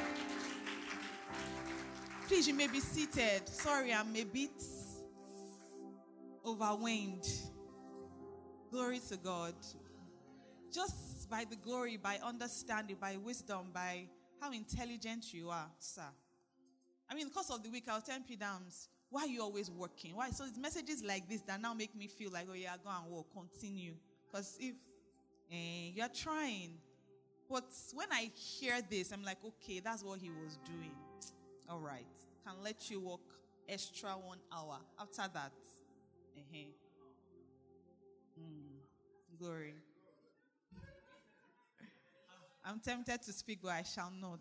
Please, you may be seated. Sorry, I'm a bit overwhelmed. Glory to God. Just by the glory, by understanding, by wisdom, by how intelligent you are, sir. I mean, course of the week, I was telling Pidams, why are you always working? Why? So it's messages like this that now make me feel like, oh yeah, go and work, continue. Because if eh, you're trying, but when I hear this, I'm like, okay, that's what he was doing. All right, can let you work extra one hour. After that, uh-huh. mm, glory. I'm tempted to speak, but I shall not.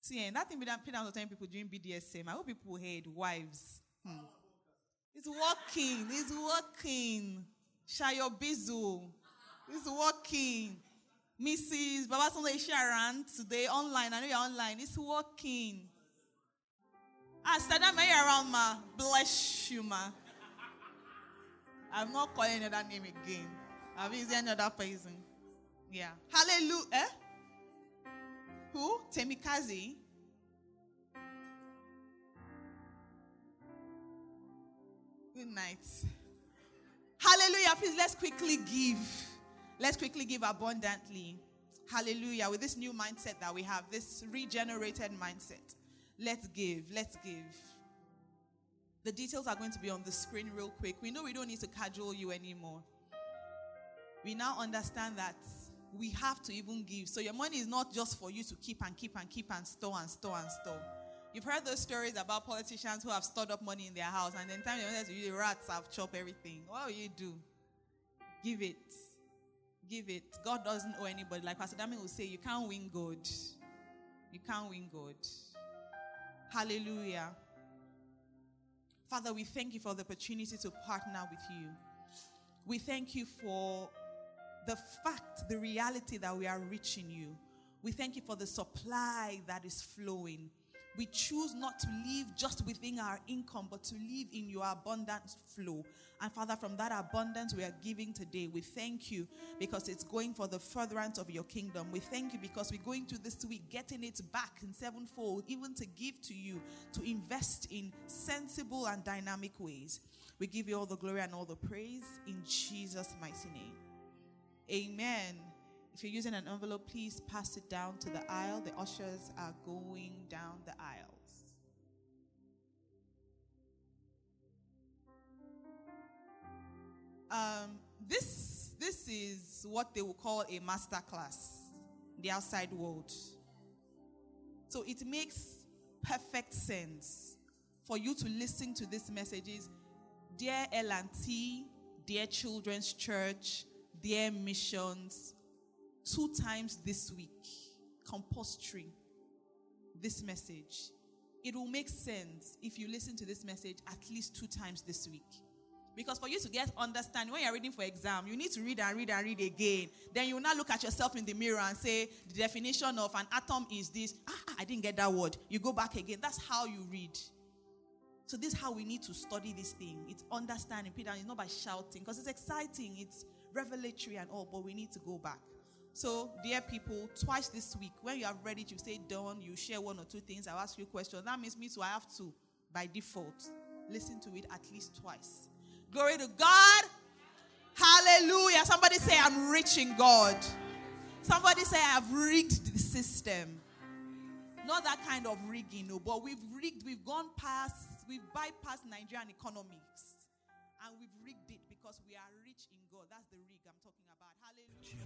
See, and that thing that Peter was telling people during BDSM, I hope people heard wives. Hmm. It's working. It's working. Shayo Bizu. It's working. Mrs. Babatunde Sharon today online. I know you're online. It's working. Ah, Sadam, are you around, ma? Bless you, ma. I'm not calling another name again. I've used another person. Yeah. Hallelujah. Eh? Who? Temikazi. Good night. Hallelujah. Please let's quickly give. Let's quickly give abundantly. Hallelujah. With this new mindset that we have, this regenerated mindset. Let's give. Let's give. The details are going to be on the screen real quick. We know we don't need to cajole you anymore. We now understand that we have to even give. So your money is not just for you to keep and keep and keep and store and store and store. You've heard those stories about politicians who have stored up money in their house and then time they wanted to the rats have chopped everything. What will you do? Give it. Give it. God doesn't owe anybody. Like Pastor Dami will say, you can't win God. You can't win God. Hallelujah. Father, we thank you for the opportunity to partner with you. We thank you for the fact, the reality that we are rich in you. We thank you for the supply that is flowing. We choose not to live just within our income, but to live in your abundant flow. And Father, from that abundance we are giving today, we thank you because it's going for the furtherance of your kingdom. We thank you because we're going to this week getting it back in sevenfold, even to give to you, to invest in sensible and dynamic ways. We give you all the glory and all the praise in Jesus' mighty name. Amen. If you're using an envelope, please pass it down to the aisle. The ushers are going down the aisles. Um, this this is what they will call a master class, the outside world. So it makes perfect sense for you to listen to these messages, dear L&T, dear Children's Church, dear Missions, two times this week, compulsory, this message. It will make sense if you listen to this message at least two times this week. Because for you to get understanding, when you're reading for exam, you need to read and read and read again. Then you not look at yourself in the mirror and say, the definition of an atom is this. Ah, I didn't get that word. You go back again. That's how you read. So this is how we need to study this thing. It's understanding, Peter. It's not by shouting because it's exciting. It's revelatory and all, but we need to go back. So, dear people, twice this week, when you have read it, you say done, you share one or two things, I'll ask you questions. That means me too, I have to, by default, listen to it at least twice. Glory to God. Hallelujah. Somebody say, I'm rich in God. Somebody say, I've rigged the system. Not that kind of rigging, no, but we've rigged, we've gone past, we've bypassed Nigerian economics. And we've rigged it because we are